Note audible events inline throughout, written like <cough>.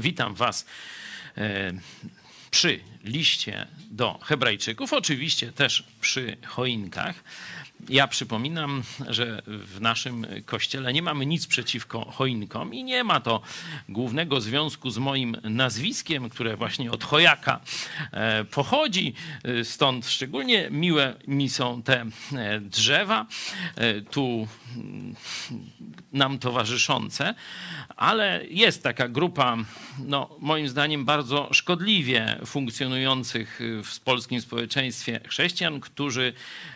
witam Was e, przy liście do Hebrajczyków, oczywiście też przy choinkach. Ja przypominam, że w naszym kościele nie mamy nic przeciwko choinkom i nie ma to głównego związku z moim nazwiskiem, które właśnie od chojaka e, pochodzi. Stąd szczególnie miłe mi są te e, drzewa e, tu mm, nam towarzyszące, ale jest taka grupa, no, moim zdaniem, bardzo szkodliwie funkcjonujących w polskim społeczeństwie chrześcijan, którzy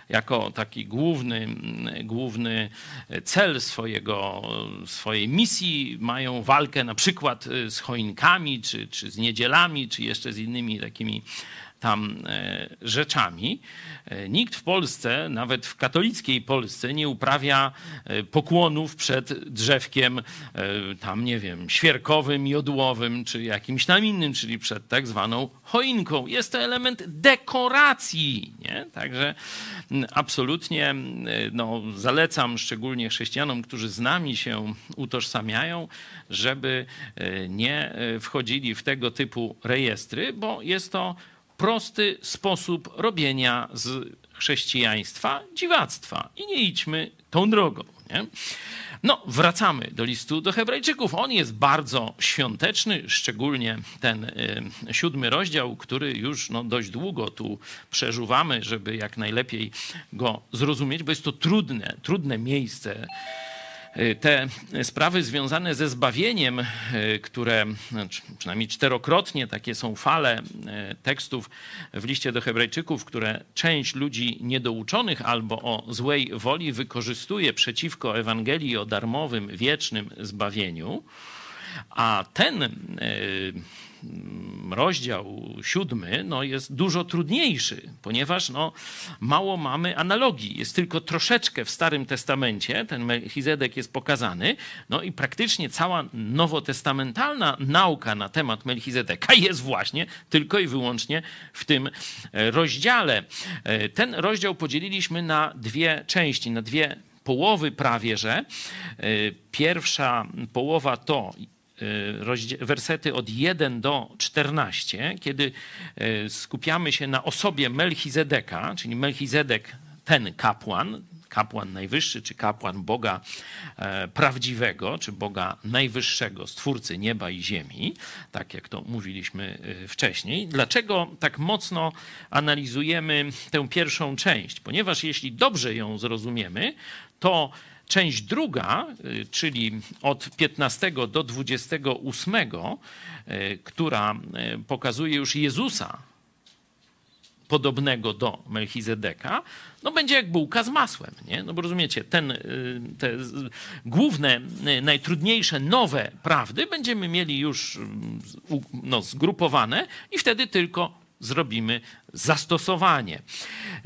jako taki główny, główny cel swojego, swojej misji. Mają walkę na przykład z choinkami, czy, czy z niedzielami, czy jeszcze z innymi takimi tam e, rzeczami. E, nikt w Polsce, nawet w katolickiej Polsce, nie uprawia e, pokłonów przed drzewkiem tam, nie wiem, świerkowym, jodłowym, czy jakimś tam innym, czyli przed tak zwaną choinką. Jest to element dekoracji, nie? Także absolutnie no, zalecam szczególnie chrześcijanom, którzy z nami się utożsamiają, żeby nie wchodzili w tego typu rejestry, bo jest to prosty sposób robienia z chrześcijaństwa dziwactwa. I nie idźmy tą drogą. Nie? No, wracamy do listu do Hebrajczyków. On jest bardzo świąteczny, szczególnie ten y, siódmy rozdział, który już no, dość długo tu przeżuwamy, żeby jak najlepiej go zrozumieć, bo jest to trudne, trudne miejsce te sprawy związane ze zbawieniem, y, które znaczy, przynajmniej czterokrotnie takie są fale y, tekstów w liście do Hebrajczyków, które część ludzi niedouczonych albo o złej woli wykorzystuje przeciwko Ewangelii o darmowym, wiecznym zbawieniu. A ten rozdział siódmy no, jest dużo trudniejszy, ponieważ no, mało mamy analogii. Jest tylko troszeczkę w Starym Testamencie, ten Melchizedek jest pokazany, no i praktycznie cała nowotestamentalna nauka na temat Melchizedeka <laughs> jest właśnie tylko i wyłącznie w tym rozdziale. Ten rozdział podzieliliśmy na dwie części, na dwie połowy prawie, że pierwsza połowa to wersety od 1 do 14, kiedy y, skupiamy się na osobie Melchizedeka, czyli Melchizedek ten kapłan, kapłan najwyższy, czy kapłan Boga e, prawdziwego, czy Boga najwyższego, stwórcy nieba i ziemi, tak jak to mówiliśmy y, wcześniej. Dlaczego tak mocno analizujemy tę pierwszą część? Ponieważ jeśli dobrze ją zrozumiemy, to Część druga, y, czyli od 15 do 28, y, która y, pokazuje już Jezusa podobnego do Melchizedeka, no będzie jak bułka z masłem, nie? No bo rozumiecie, ten, te główne, najtrudniejsze, nowe prawdy będziemy mieli już no, zgrupowane i wtedy tylko zrobimy zastosowanie.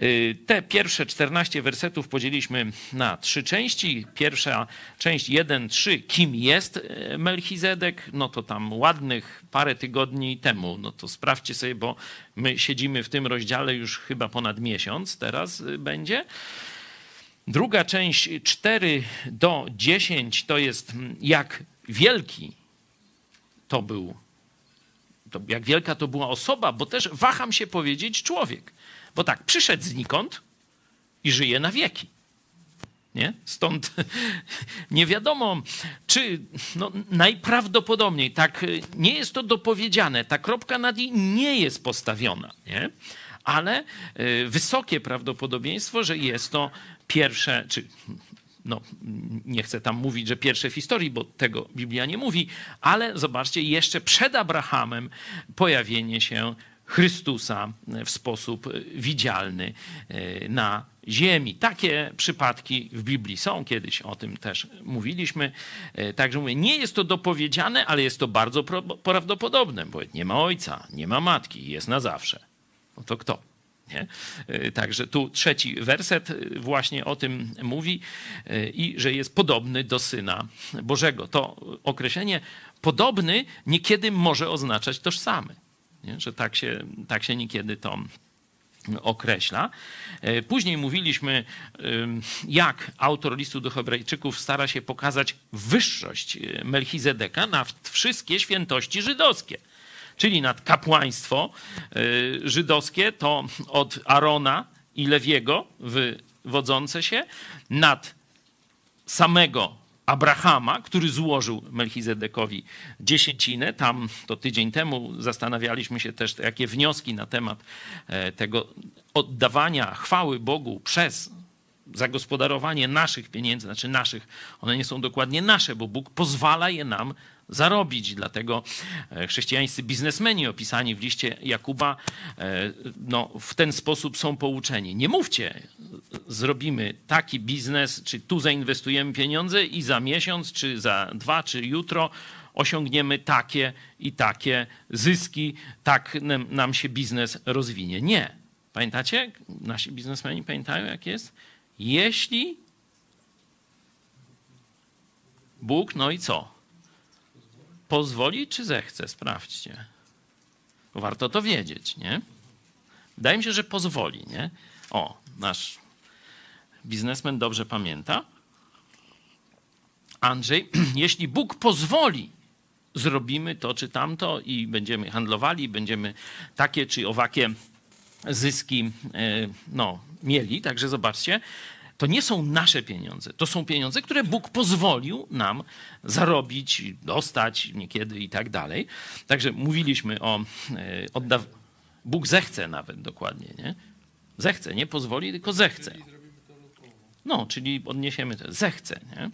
Y, te pierwsze 14 wersetów podzieliliśmy na trzy części. Pierwsza część 1-3, kim jest y, Melchizedek, no to tam ładnych parę tygodni temu, no to sprawdźcie sobie, bo my siedzimy w tym rozdziale już chyba ponad miesiąc teraz y, będzie. Druga część 4 do 10 to jest mm, jak wielki to był to jak wielka to była osoba, bo też waham się powiedzieć człowiek. Bo tak, przyszedł znikąd i żyje na wieki. Nie? Stąd <laughs> nie wiadomo, czy no, najprawdopodobniej tak nie jest to dopowiedziane, ta kropka nad i nie jest postawiona, nie? ale y, wysokie prawdopodobieństwo, że jest to pierwsze, czy no, nie chcę tam mówić, że pierwsze w historii, bo tego Biblia nie mówi, ale zobaczcie, jeszcze przed Abrahamem pojawienie się Chrystusa w sposób widzialny e, na ziemi. Takie przypadki w Biblii są, kiedyś o tym też mówiliśmy. E, także mówię, nie jest to dopowiedziane, ale jest to bardzo prawdopodobne, bo nie ma ojca, nie ma matki, jest na zawsze. No to kto? Nie? E, także tu trzeci werset e, właśnie o tym mówi e, i że jest podobny do Syna Bożego. To określenie podobny niekiedy może oznaczać tożsamy. Nie? Że tak się, tak się niekiedy to określa. Później mówiliśmy, jak autor listu do Hebrajczyków stara się pokazać wyższość Melchizedeka nad wszystkie świętości żydowskie. Czyli nad kapłaństwo e, żydowskie, to od Arona i Lewiego wywodzące się, nad samego Abrahama, który złożył Melchizedekowi dziesięcinę. Tam to tydzień temu zastanawialiśmy się też, jakie wnioski na temat e, tego oddawania chwały Bogu przez zagospodarowanie naszych pieniędzy, znaczy naszych, one nie są dokładnie nasze, bo Bóg pozwala je nam zarobić. Dlatego e, chrześcijańscy biznesmeni opisani w liście Jakuba e, no, w ten sposób są pouczeni. Nie mówcie, zrobimy taki biznes, czy tu zainwestujemy pieniądze i za miesiąc, czy za dwa, czy jutro osiągniemy takie i takie zyski, tak nam się biznes rozwinie. Nie. Pamiętacie? Nasi biznesmeni pamiętają, jak jest? Jeśli Bóg, no i co? Pozwoli czy zechce? Sprawdźcie. Warto to wiedzieć, nie? Wydaje mi się, że pozwoli, nie? O, nasz biznesmen dobrze pamięta. Andrzej, <clears throat> jeśli Bóg pozwoli, zrobimy to czy tamto i będziemy handlowali, będziemy takie czy owakie zyski e, no, mieli. Także zobaczcie, to nie są nasze pieniądze. To są pieniądze, które Bóg pozwolił nam zarobić, dostać niekiedy i tak dalej. Także mówiliśmy o e, oddaw... Bóg zechce nawet dokładnie, nie? Zechce, nie pozwoli, tylko zechce. No, czyli odniesiemy to. Zechce, nie?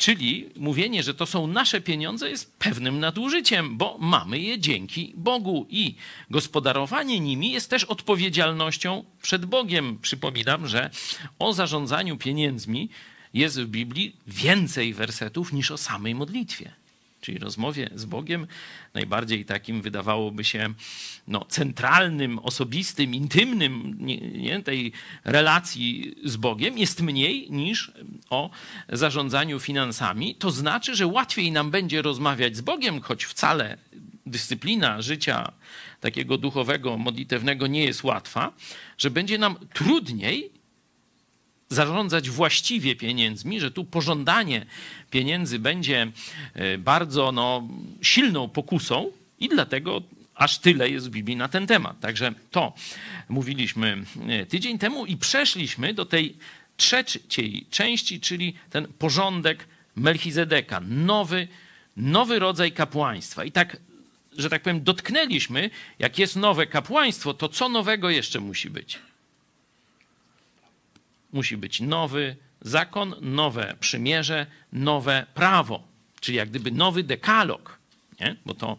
Czyli mówienie, że to są nasze pieniądze, jest pewnym nadużyciem, bo mamy je dzięki Bogu i gospodarowanie nimi jest też odpowiedzialnością przed Bogiem. Przypominam, że o zarządzaniu pieniędzmi jest w Biblii więcej wersetów niż o samej modlitwie czyli rozmowie z Bogiem, najbardziej takim wydawałoby się no, centralnym, osobistym, intymnym nie, nie, tej relacji z Bogiem, jest mniej niż o zarządzaniu finansami. To znaczy, że łatwiej nam będzie rozmawiać z Bogiem, choć wcale dyscyplina życia takiego duchowego, modlitewnego nie jest łatwa, że będzie nam trudniej zarządzać właściwie pieniędzmi, że tu pożądanie pieniędzy będzie e, bardzo no, silną pokusą i dlatego aż tyle jest w Biblii na ten temat. Także to mówiliśmy e, tydzień temu i przeszliśmy do tej trzeciej części, czyli ten porządek Melchizedeka, nowy, nowy rodzaj kapłaństwa. I tak, że tak powiem, dotknęliśmy, jak jest nowe kapłaństwo, to co nowego jeszcze musi być? Musi być nowy zakon, nowe przymierze, nowe prawo, czyli jak gdyby nowy dekalog, nie? bo to,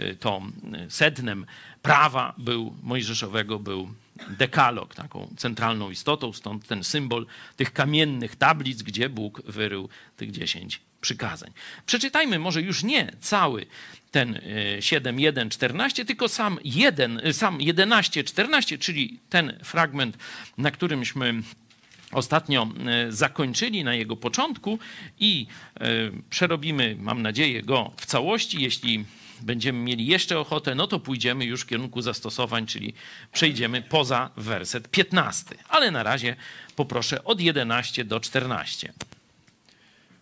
y, to sednem prawa był, mojżeszowego był dekalog, taką centralną istotą, stąd ten symbol tych kamiennych tablic, gdzie Bóg wyrył tych dziesięć przykazań. Przeczytajmy może już nie cały ten 7, 1, 14, tylko sam 1, sam 11, 14, czyli ten fragment, na którymśmy ostatnio e, zakończyli na jego początku i e, przerobimy, mam nadzieję, go w całości. Jeśli będziemy mieli jeszcze ochotę, no to pójdziemy już w kierunku zastosowań, czyli przejdziemy poza werset 15. Ale na razie poproszę od 11 do 14.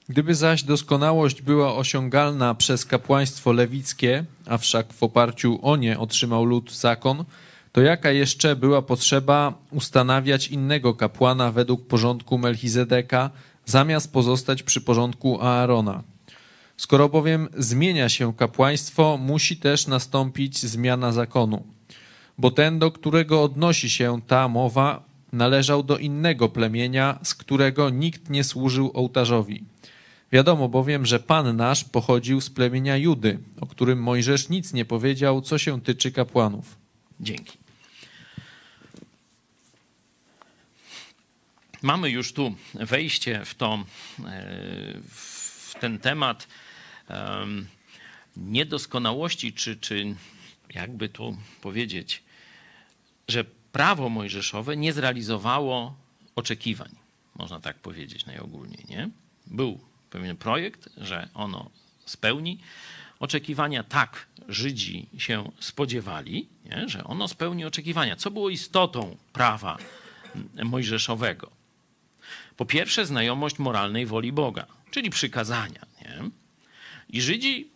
Gdyby zaś doskonałość była osiągalna przez kapłaństwo lewickie, a wszak w oparciu o nie otrzymał lud zakon, to jaka jeszcze była potrzeba ustanawiać innego kapłana według porządku Melchizedeka, zamiast pozostać przy porządku Aarona? Skoro bowiem zmienia się kapłaństwo, musi też nastąpić zmiana zakonu. Bo ten, do którego odnosi się ta mowa, należał do innego plemienia, z którego nikt nie służył ołtarzowi. Wiadomo bowiem, że Pan nasz pochodził z plemienia Judy, o którym Mojżesz nic nie powiedział, co się tyczy kapłanów. Dzięki. Mamy już tu wejście w, to, e, w ten temat niedoskonałości, czy, czy jakby to powiedzieć, że prawo mojżeszowe nie zrealizowało oczekiwań, można tak powiedzieć najogólniej. Nie? Był pewien projekt, że ono spełni oczekiwania tak Żydzi się spodziewali, nie? że ono spełni oczekiwania. Co było istotą prawa mojżeszowego? Po pierwsze, znajomość moralnej woli Boga, czyli przykazania. Nie? I Żydzi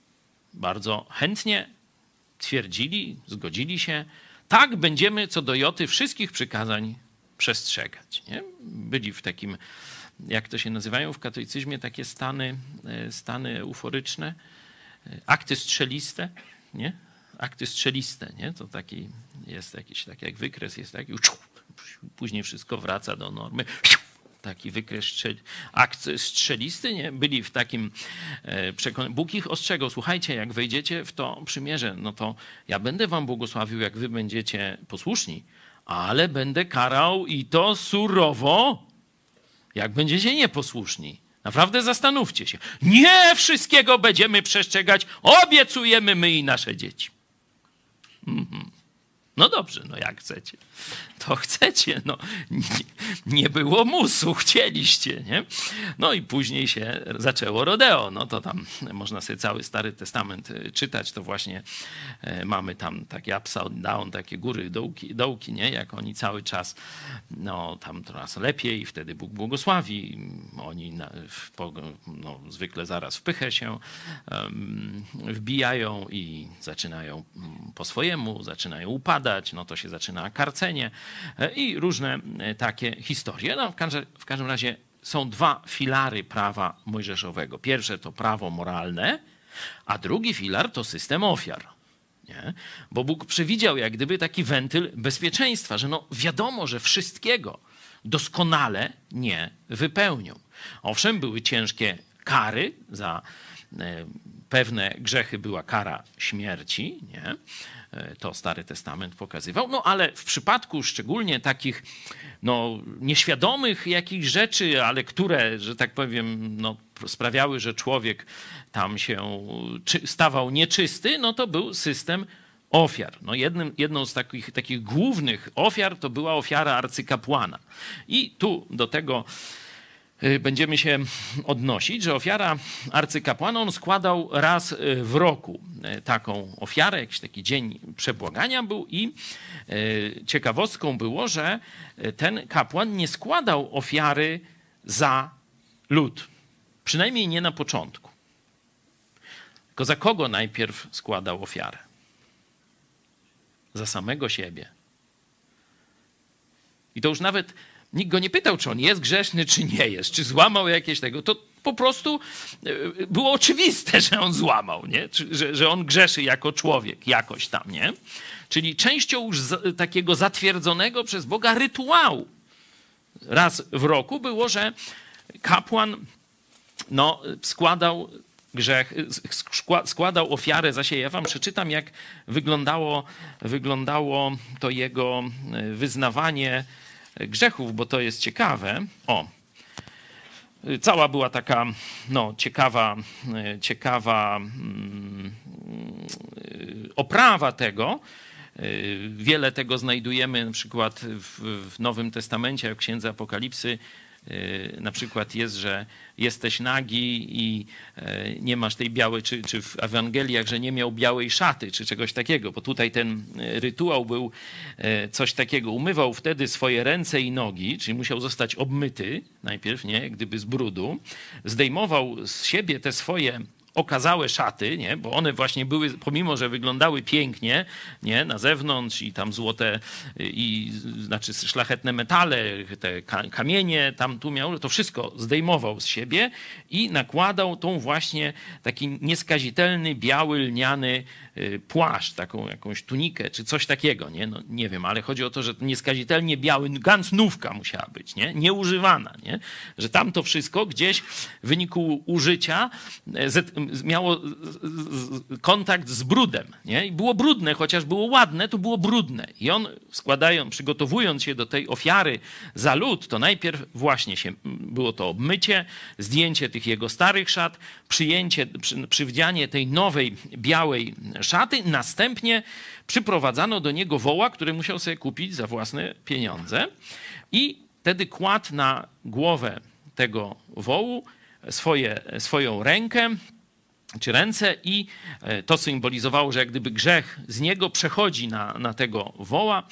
bardzo chętnie twierdzili, zgodzili się, tak będziemy co do joty wszystkich przykazań przestrzegać. Nie? Byli w takim, jak to się nazywają w katolicyzmie, takie stany, e, stany euforyczne, e, akty strzeliste, nie? Akty strzeliste, nie? To taki jest jakiś, tak jak wykres jest taki, później wszystko wraca do normy, taki wykres akt strzelisty, nie? byli w takim e, przekonaniu. Bóg ich ostrzegał, słuchajcie, jak wejdziecie w to przymierze, no to ja będę wam błogosławił, jak wy będziecie posłuszni, ale będę karał i to surowo, jak będziecie nieposłuszni. Naprawdę zastanówcie się. Nie wszystkiego będziemy przestrzegać, obiecujemy my i nasze dzieci. Mhm. No dobrze, no jak chcecie. To chcecie, no. Nie, nie, było musu, chcieliście, nie? No i później się zaczęło rodeo. No to tam można sobie cały Stary Testament e, czytać, to właśnie e, mamy tam takie upside down, takie góry, dołki, dołki, nie? Jak oni cały czas, no tam coraz lepiej, wtedy Bóg błogosławi. Oni na, w, no, zwykle zaraz w pychę się um, wbijają i zaczynają po swojemu, zaczynają upadać no to się zaczyna karcenie i różne e, takie historie. No, w, każdym, razie są dwa filary prawa mojżeszowego. Pierwsze to prawo moralne, a drugi filar to system ofiar. Nie? Bo Bóg przewidział jak gdyby taki wentyl bezpieczeństwa, że no wiadomo, że wszystkiego doskonale nie wypełnią. Owszem, były ciężkie kary za e, pewne grzechy była kara śmierci, nie? E, to Stary Testament pokazywał. No ale w przypadku szczególnie takich no, nieświadomych jakichś rzeczy, ale które, że tak powiem, no, sprawiały, że człowiek tam się stawał nieczysty, no to był system ofiar. No jednym, jedną z takich, takich głównych ofiar to była ofiara arcykapłana. I tu do tego będziemy się odnosić, że ofiara arcykapłana on składał raz y, w roku y, taką ofiarę, jakiś taki dzień przebłagania był i ciekawostką było, że ten kapłan nie składał ofiary za lud. Przynajmniej nie na początku. Tylko za kogo najpierw składał ofiarę? Za samego siebie. I to już nawet Nikt go nie pytał, czy on jest grzeszny, czy nie jest, czy złamał jakieś tego. To po prostu e, było oczywiste, <laughs> że on złamał, nie? Że, że on grzeszy jako człowiek, jakoś tam, nie? Czyli częścią już takiego zatwierdzonego przez Boga rytuału raz w roku było, że kapłan no, składał grzech, składał ofiarę za siebie. Ja wam przeczytam, jak wyglądało, wyglądało to jego e, wyznawanie grzechów, bo to jest ciekawe. O, cała była taka no, ciekawa, ciekawa mm, oprawa tego. Wiele tego znajdujemy na przykład w, w Nowym Testamencie, jak księdza Apokalipsy na przykład jest, że jesteś nagi i e, nie masz tej białej, czy, czy w Ewangeliach, że nie miał białej szaty, czy czegoś takiego, bo tutaj ten e, rytuał był coś takiego. Umywał wtedy swoje ręce i nogi, czyli musiał zostać obmyty najpierw, nie, gdyby z brudu. Zdejmował z siebie te swoje okazałe szaty, nie? bo one właśnie były, pomimo że wyglądały pięknie nie? na zewnątrz i tam złote, i, znaczy szlachetne metale, te kamienie tam tu miał, to wszystko zdejmował z siebie i nakładał tą właśnie taki nieskazitelny, biały, lniany płaszcz, taką jakąś tunikę, czy coś takiego, nie? No, nie wiem, ale chodzi o to, że nieskazitelnie biały, gancnówka musiała być, nie? Nieużywana, nie? Że tam to wszystko gdzieś w wyniku użycia e, miało kontakt z brudem, nie? I było brudne, chociaż było ładne, to było brudne. I on składając, przygotowując się do tej ofiary za lud, to najpierw właśnie się, było to obmycie, zdjęcie tych jego starych szat, przyjęcie, przy, przywdzianie tej nowej, białej szaty. Następnie przyprowadzano do niego woła, który musiał sobie kupić za własne pieniądze. I wtedy kładł na głowę tego wołu swoje, swoją rękę czy ręce i e, to symbolizowało, że jak gdyby grzech z niego przechodzi na, na tego woła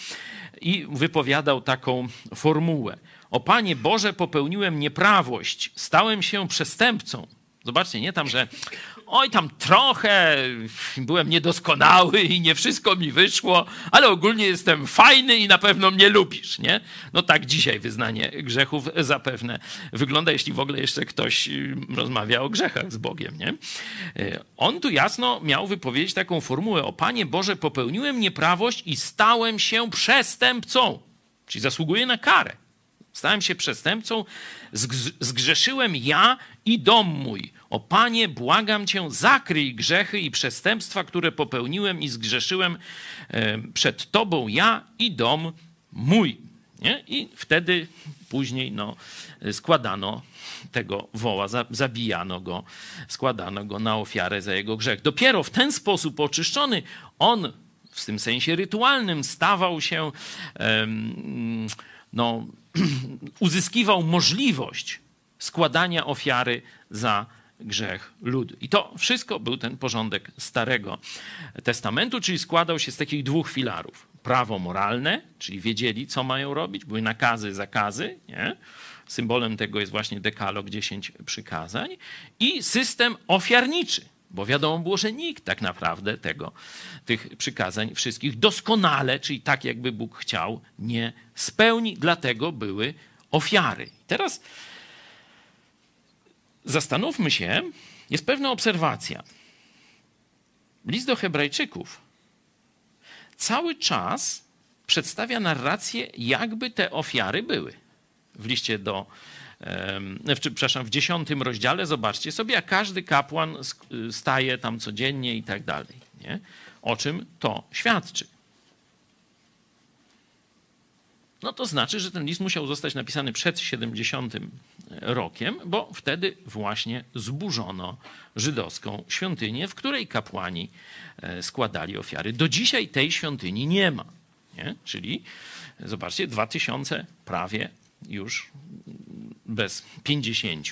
i wypowiadał taką formułę. O Panie Boże, popełniłem nieprawość, stałem się przestępcą. Zobaczcie, nie tam, że oj, tam trochę byłem niedoskonały i nie wszystko mi wyszło, ale ogólnie jestem fajny i na pewno mnie lubisz, nie? No tak dzisiaj wyznanie grzechów zapewne wygląda, jeśli w ogóle jeszcze ktoś y, rozmawia o grzechach z Bogiem, nie? Y, on tu jasno miał wypowiedzieć taką formułę: O Panie Boże, popełniłem nieprawość i stałem się przestępcą, czyli zasługuję na karę. Stałem się przestępcą, zgrzeszyłem ja i dom mój. O Panie, błagam Cię, zakryj grzechy i przestępstwa, które popełniłem i zgrzeszyłem e, przed Tobą ja i dom mój. Nie? I wtedy później no, składano tego woła, zabijano go, składano go na ofiarę za jego grzech. Dopiero w ten sposób oczyszczony on w tym sensie rytualnym stawał się no, <clears throat> uzyskiwał możliwość składania ofiary za grzech ludu. I to wszystko był ten porządek Starego Testamentu, czyli składał się z takich dwóch filarów. Prawo moralne, czyli wiedzieli, co mają robić, były nakazy, zakazy, nie? Symbolem tego jest właśnie dekalog 10 przykazań i system ofiarniczy, bo wiadomo było, że nikt tak naprawdę tego, tych przykazań wszystkich doskonale, czyli tak jakby Bóg chciał, nie spełni. Dlatego były ofiary. Teraz zastanówmy się, jest pewna obserwacja. List do Hebrajczyków cały czas przedstawia narrację, jakby te ofiary były. W liście do w, przepraszam, w dziesiątym rozdziale, zobaczcie sobie, jak każdy kapłan staje tam codziennie i tak dalej. Nie? O czym to świadczy? No to znaczy, że ten list musiał zostać napisany przed 70 rokiem, bo wtedy właśnie zburzono żydowską świątynię, w której kapłani e, składali ofiary. Do dzisiaj tej świątyni nie ma. Nie? Czyli zobaczcie, 2000 prawie już bez 50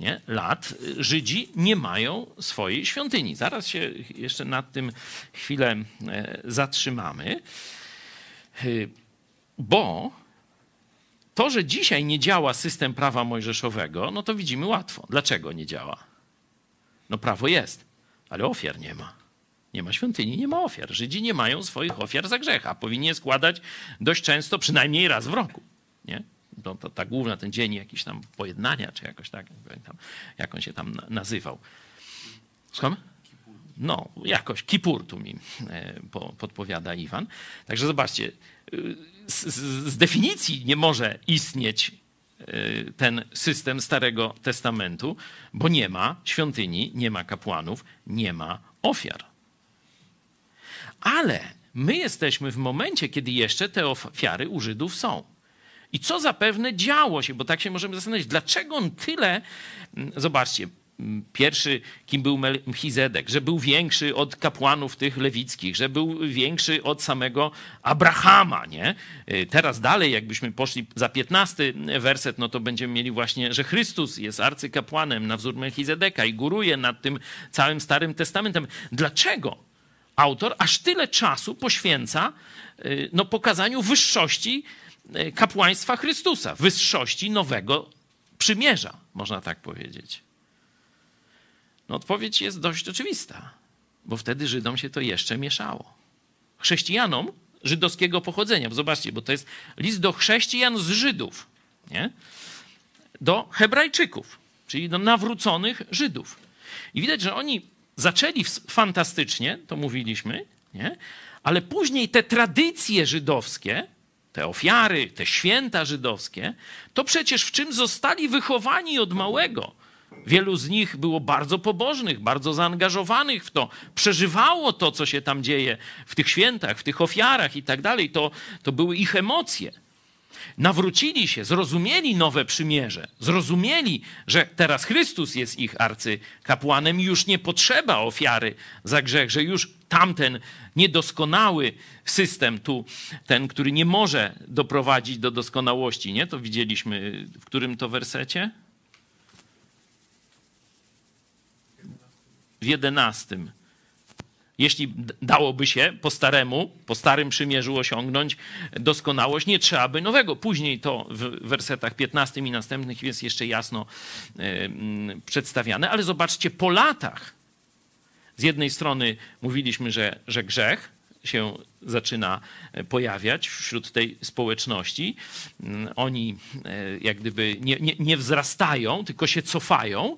nie, lat Żydzi nie mają swojej świątyni. Zaraz się jeszcze nad tym chwilę e, zatrzymamy, e, bo to, że dzisiaj nie działa system prawa mojżeszowego, no to widzimy łatwo. Dlaczego nie działa? No prawo jest, ale ofiar nie ma. Nie ma świątyni, nie ma ofiar. Żydzi nie mają swoich ofiar za grzech, a powinni składać dość często, przynajmniej raz w roku. Nie? To, to, ta główna, ten dzień jakiś tam pojednania, czy jakoś tak, pamiętam, jak on się tam nazywał. Skąd? No, jakoś, Kipur tu mi e, podpowiada Iwan. Także zobaczcie, z, z definicji nie może istnieć e, ten system Starego Testamentu, bo nie ma świątyni, nie ma kapłanów, nie ma ofiar. Ale my jesteśmy w momencie, kiedy jeszcze te ofiary u Żydów są. I co zapewne działo się, bo tak się możemy zastanowić, dlaczego on tyle, mm, zobaczcie, mm, pierwszy, kim był Melchizedek, że był większy od kapłanów tych lewickich, że był większy od samego Abrahama, nie? Y, teraz dalej, jakbyśmy poszli za 15 werset, no to będziemy mieli właśnie, że Chrystus jest arcykapłanem na wzór Melchizedeka i góruje nad tym całym Starym Testamentem. Dlaczego autor aż tyle czasu poświęca y, no, pokazaniu wyższości kapłaństwa Chrystusa, wyższości nowego przymierza, można tak powiedzieć? No odpowiedź jest dość oczywista, bo wtedy Żydom się to jeszcze mieszało. Chrześcijanom żydowskiego pochodzenia, zobaczcie, bo to jest list do chrześcijan z Żydów, nie? do Hebrajczyków, czyli do nawróconych Żydów. I widać, że oni zaczęli fantastycznie, to mówiliśmy, nie? ale później te tradycje żydowskie te ofiary, te święta żydowskie, to przecież w czym zostali wychowani od małego. Wielu z nich było bardzo pobożnych, bardzo zaangażowanych w to, przeżywało to, co się tam dzieje w tych świętach, w tych ofiarach i tak dalej. To, to były ich emocje nawrócili się, zrozumieli nowe przymierze, zrozumieli, że teraz Chrystus jest ich arcykapłanem i już nie potrzeba ofiary za grzech, że już tamten niedoskonały system tu, ten, który nie może doprowadzić do doskonałości, nie? To widzieliśmy w którym to wersecie? w jedenastym jeśli dałoby się po staremu, po starym przymierzu osiągnąć doskonałość, nie trzeba by nowego. Później to w wersetach 15 i następnych jest jeszcze jasno przedstawiane, ale zobaczcie, po latach z jednej strony mówiliśmy, że, że grzech się zaczyna pojawiać wśród tej społeczności. Oni jak gdyby nie, nie, nie wzrastają, tylko się cofają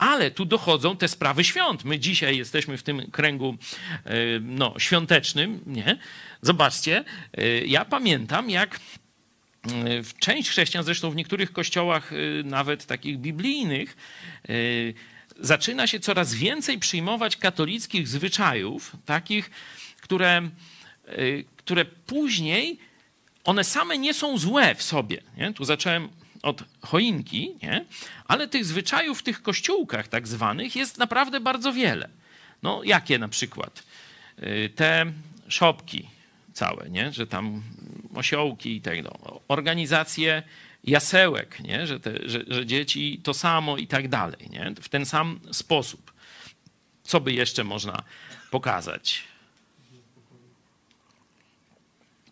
ale tu dochodzą te sprawy świąt. My dzisiaj jesteśmy w tym kręgu e, no, świątecznym, nie? Zobaczcie, e, ja pamiętam, jak e, część chrześcijan, zresztą w niektórych kościołach, nawet takich biblijnych, zaczyna się coraz więcej przyjmować katolickich zwyczajów, takich, które, które później one same nie są złe w sobie. Nie? Tu zacząłem od choinki, nie? ale tych zwyczajów w tych kościółkach tak zwanych jest naprawdę bardzo wiele. No jakie na przykład? Y, te szopki całe, nie? że tam osiołki i tak dalej. Organizacje jasełek, nie? Że, te, że, że dzieci to samo i tak dalej. Nie? W ten sam sposób. Co by jeszcze można pokazać?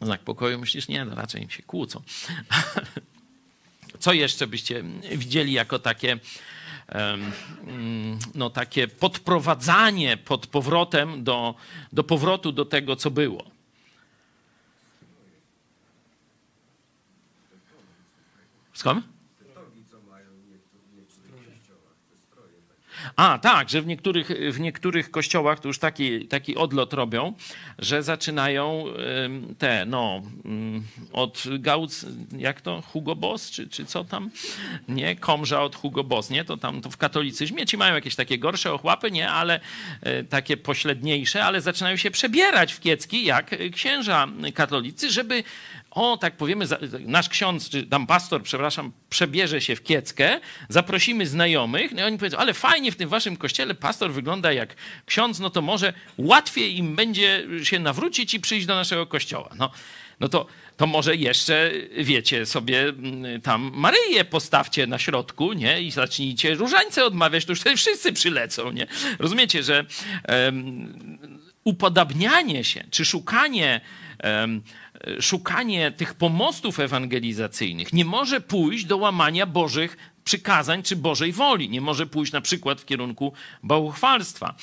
Znak pokoju myślisz, nie, no raczej im się kłócą. <laughs> Co jeszcze byście widzieli jako takie, no, takie podprowadzanie pod powrotem do, do powrotu do tego, co było? Skąd? A, tak, że w niektórych, w niektórych kościołach to już taki, taki odlot robią, że zaczynają te, no, mm, od Gauc, jak to, Hugo Boss, czy, czy co tam? Nie, Komża od Hugo Boss, nie? To tam to w katolicyzmie ci mają jakieś takie gorsze ochłapy, nie? Ale e, takie pośredniejsze, ale zaczynają się przebierać w kiecki jak księża katolicy, żeby o, tak powiemy, nasz ksiądz, czy tam pastor, przepraszam, przebierze się w kieckę, zaprosimy znajomych, no i oni powiedzą, ale fajnie w tym waszym kościele pastor wygląda jak ksiądz, no to może łatwiej im będzie się nawrócić i przyjść do naszego kościoła. No, no to, to może jeszcze, wiecie, sobie mm, tam Maryję postawcie na środku, nie? I zacznijcie różańce odmawiać, to już wtedy wszyscy przylecą, nie? Rozumiecie, że um, upodabnianie się, czy szukanie um, szukanie tych pomostów ewangelizacyjnych nie może pójść do łamania Bożych przykazań czy Bożej woli. Nie może pójść na przykład w kierunku bałchwalstwa.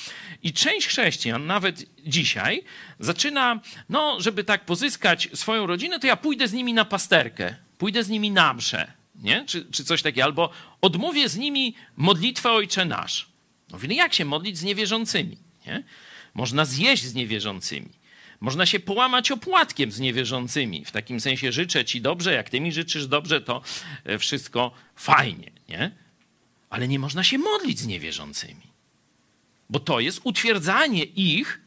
I część chrześcijan, nawet dzisiaj, zaczyna, no, żeby tak pozyskać swoją rodzinę, to ja pójdę z nimi na pasterkę, pójdę z nimi na mszę, nie? Czy, czy coś takiego, albo odmówię z nimi modlitwę Ojcze Nasz. No, no jak się modlić z niewierzącymi? Nie? Można zjeść z niewierzącymi. Można się połamać opłatkiem z niewierzącymi. W takim sensie życzę ci dobrze, jak ty mi życzysz dobrze, to e, wszystko fajnie, nie? Ale nie można się modlić z niewierzącymi. Bo to jest utwierdzanie ich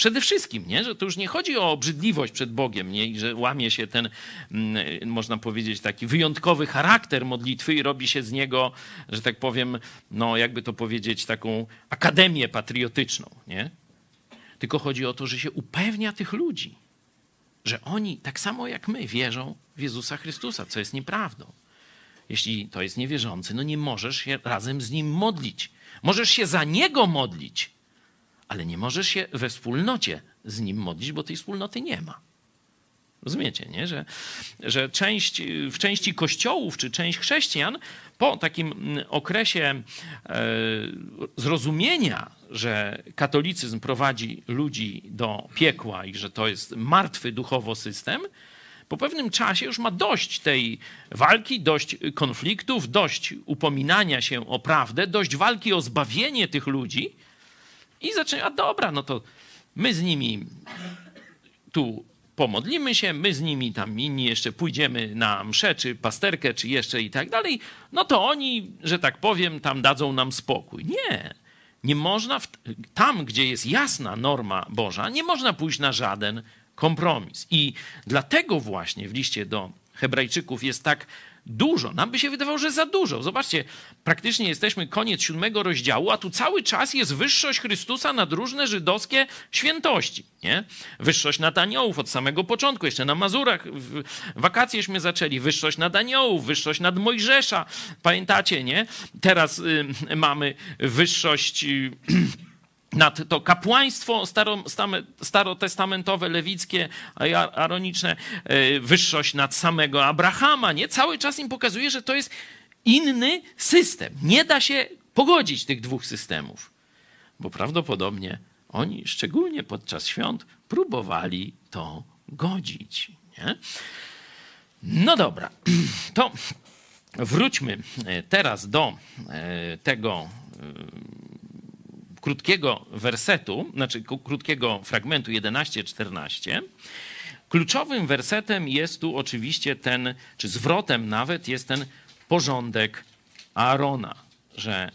przede wszystkim, nie? że to już nie chodzi o obrzydliwość przed Bogiem, nie? I że łamie się ten, mm, można powiedzieć, taki wyjątkowy charakter modlitwy i robi się z niego, że tak powiem, no jakby to powiedzieć, taką akademię patriotyczną. Nie? Tylko chodzi o to, że się upewnia tych ludzi, że oni tak samo jak my wierzą w Jezusa Chrystusa, co jest nieprawdą. Jeśli to jest niewierzący, no nie możesz się razem z nim modlić. Możesz się za niego modlić, ale nie możesz się we wspólnocie z nim modlić, bo tej wspólnoty nie ma. Rozumiecie, nie? Że, że część, w części kościołów czy część chrześcijan po takim okresie e, zrozumienia, że katolicyzm prowadzi ludzi do piekła i że to jest martwy duchowo system, po pewnym czasie już ma dość tej walki, dość konfliktów, dość upominania się o prawdę, dość walki o zbawienie tych ludzi i zaczyna, a dobra, no to my z nimi tu pomodlimy się, my z nimi tam inni jeszcze pójdziemy na mszę, czy pasterkę, czy jeszcze i tak dalej, no to oni, że tak powiem, tam dadzą nam spokój. Nie. Nie można, w, tam gdzie jest jasna norma Boża, nie można pójść na żaden kompromis. I dlatego właśnie w liście do Hebrajczyków jest tak dużo. Nam by się wydawało, że za dużo. Zobaczcie, praktycznie jesteśmy koniec siódmego rozdziału, a tu cały czas jest wyższość Chrystusa nad różne żydowskie świętości. Nie? Wyższość nad aniołów od samego początku, jeszcze na Mazurach wakacjeśmy zaczęli. Wyższość nad aniołów, wyższość nad Mojżesza. Pamiętacie, nie? Teraz y, mamy wyższość... Y, <clears throat> to kapłaństwo staro, starotestamentowe, lewickie, aroniczne, e, wyższość nad samego Abrahama, nie? Cały czas im pokazuje, że to jest inny system. Nie da się pogodzić tych dwóch systemów, bo prawdopodobnie oni, szczególnie podczas świąt, próbowali to godzić. Nie? No dobra, <clears throat> to wróćmy e, teraz do e, tego krótkiego wersetu, znaczy krótkiego fragmentu 11-14, kluczowym wersetem jest tu oczywiście ten, czy zwrotem nawet jest ten porządek Aarona, że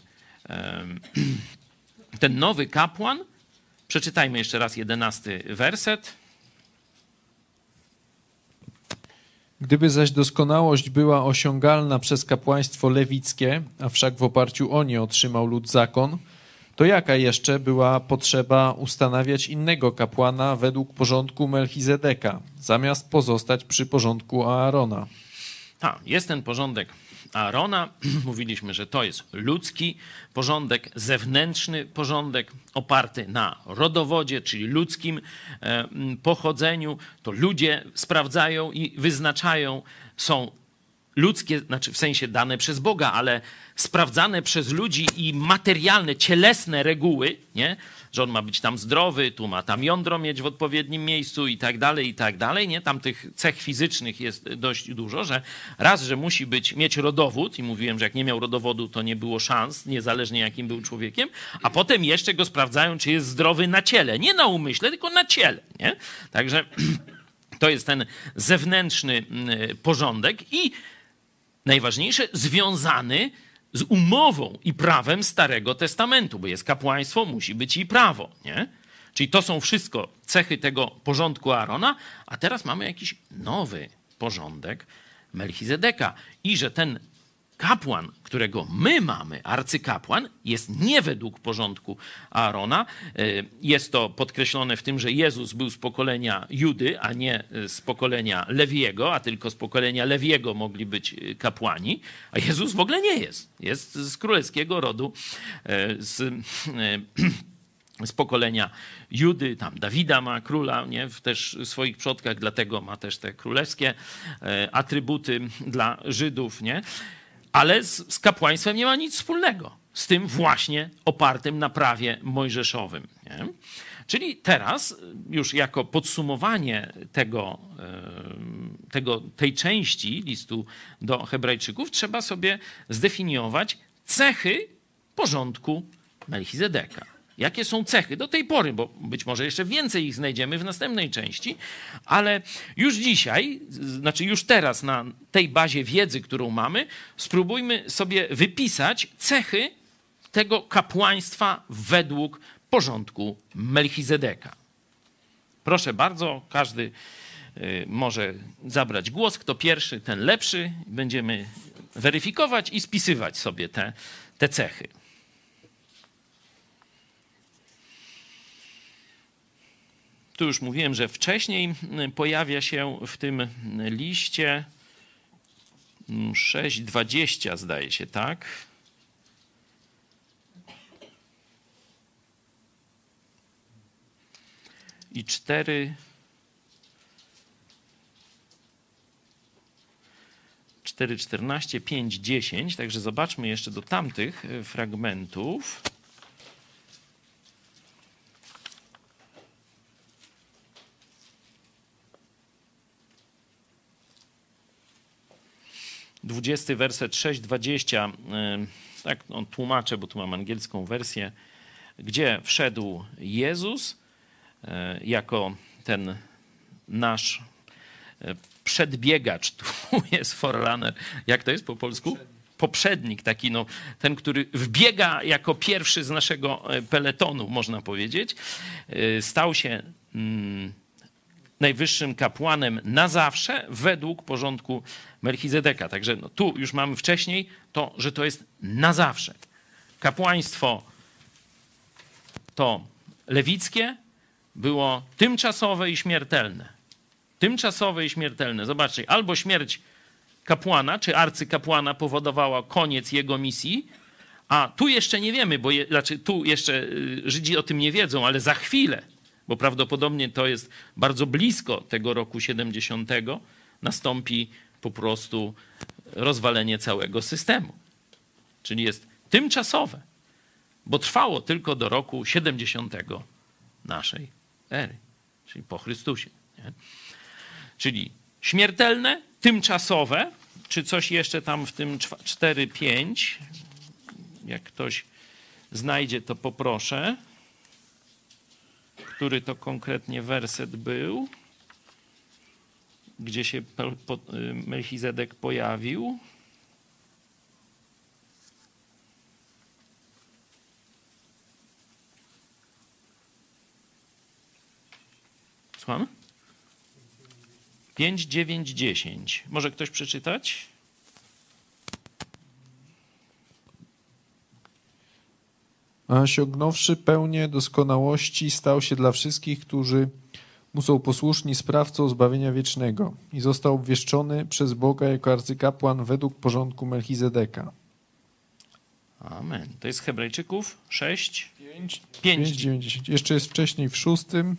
<clears throat> ten nowy kapłan, przeczytajmy jeszcze raz jedenasty werset. Gdyby zaś doskonałość była osiągalna przez kapłaństwo lewickie, a wszak w oparciu o nie otrzymał lud zakon, to jaka jeszcze była potrzeba ustanawiać innego kapłana według porządku Melchizedeka, zamiast pozostać przy porządku Aarona? Tak, jest ten porządek Aarona. <clears throat> Mówiliśmy, że to jest ludzki porządek, zewnętrzny porządek oparty na rodowodzie, czyli ludzkim pochodzeniu. To ludzie sprawdzają i wyznaczają, są ludzkie, znaczy w sensie dane przez Boga, ale sprawdzane przez ludzi i materialne, cielesne reguły, nie? że on ma być tam zdrowy, tu ma tam jądro mieć w odpowiednim miejscu i tak dalej, i tak dalej. Nie? Tam tych cech fizycznych jest dość dużo, że raz, że musi być, mieć rodowód i mówiłem, że jak nie miał rodowodu, to nie było szans, niezależnie jakim był człowiekiem, a potem jeszcze go sprawdzają, czy jest zdrowy na ciele. Nie na umyśle, tylko na ciele. Nie? Także <clears throat> to jest ten zewnętrzny mm, porządek i najważniejsze, związany z umową i prawem Starego Testamentu, bo jest kapłaństwo, musi być i prawo, nie? Czyli to są wszystko cechy tego porządku Aarona, a teraz mamy jakiś nowy porządek Melchizedeka. I że ten kapłan, którego my mamy, arcykapłan, jest nie według porządku Aarona. E, jest to podkreślone w tym, że Jezus był z pokolenia Judy, a nie z pokolenia Lewiego, a tylko z pokolenia Lewiego mogli być e, kapłani, a Jezus w ogóle nie jest. Jest z królewskiego rodu, e, z z pokolenia Judy, tam Dawida ma króla nie, w też swoich przodkach, dlatego ma też te królewskie atrybuty dla Żydów. Nie ale z, z kapłaństwem nie ma nic wspólnego. Z tym właśnie opartym na prawie mojżeszowym. Nie? Czyli teraz, już jako podsumowanie tego, tego, tej części listu do Hebrajczyków, trzeba sobie zdefiniować cechy porządku Melchizedeka. Jakie są cechy do tej pory, bo być może jeszcze więcej ich znajdziemy w następnej części, ale już dzisiaj, znaczy już teraz na tej bazie wiedzy, którą mamy, spróbujmy sobie wypisać cechy tego kapłaństwa według porządku Melchizedeka. Proszę bardzo, każdy y, może zabrać głos. Kto pierwszy, ten lepszy. Będziemy weryfikować i spisywać sobie te, te cechy. Tu już mówiłem, że wcześniej pojawia się w tym liście 6,20 zdaje się, tak? I 4. 4, 14, 5, 10. Także zobaczmy jeszcze do tamtych fragmentów. 20 werset 6:20, tak no, tłumaczę, bo tu mam angielską wersję, gdzie wszedł Jezus e, jako ten nasz e, przedbiegacz, <laughs> tu jest forerunner, jak to jest po polsku? Poprzednik, taki no, ten, który wbiega jako pierwszy z naszego peletonu, można powiedzieć, stał się mm, najwyższym kapłanem na zawsze według porządku Melchizedeka. Także no, tu już mamy wcześniej to, że to jest na zawsze. Kapłaństwo to lewickie było tymczasowe i śmiertelne. Tymczasowe i śmiertelne. Zobaczcie, albo śmierć kapłana czy arcykapłana powodowała koniec jego misji, a tu jeszcze nie wiemy, bo je, znaczy tu jeszcze y, Żydzi o tym nie wiedzą, ale za chwilę, bo prawdopodobnie to jest bardzo blisko tego roku 70, nastąpi po prostu rozwalenie całego systemu. Czyli jest tymczasowe, bo trwało tylko do roku 70 naszej ery, czyli po Chrystusie. Nie? Czyli śmiertelne, tymczasowe, czy coś jeszcze tam w tym 4-5, jak ktoś znajdzie, to poproszę. Który to konkretnie werset był? Gdzie się Melchizedek pojawił? Słucham? 5, 9, 10. Może ktoś przeczytać? A osiągnąwszy pełnię doskonałości, stał się dla wszystkich, którzy mu są posłuszni sprawcą zbawienia wiecznego i został obwieszczony przez Boga jako arcykapłan według porządku Melchizedeka. Amen. To jest Hebrajczyków 6, 5, 5, 90. Jeszcze jest wcześniej w szóstym,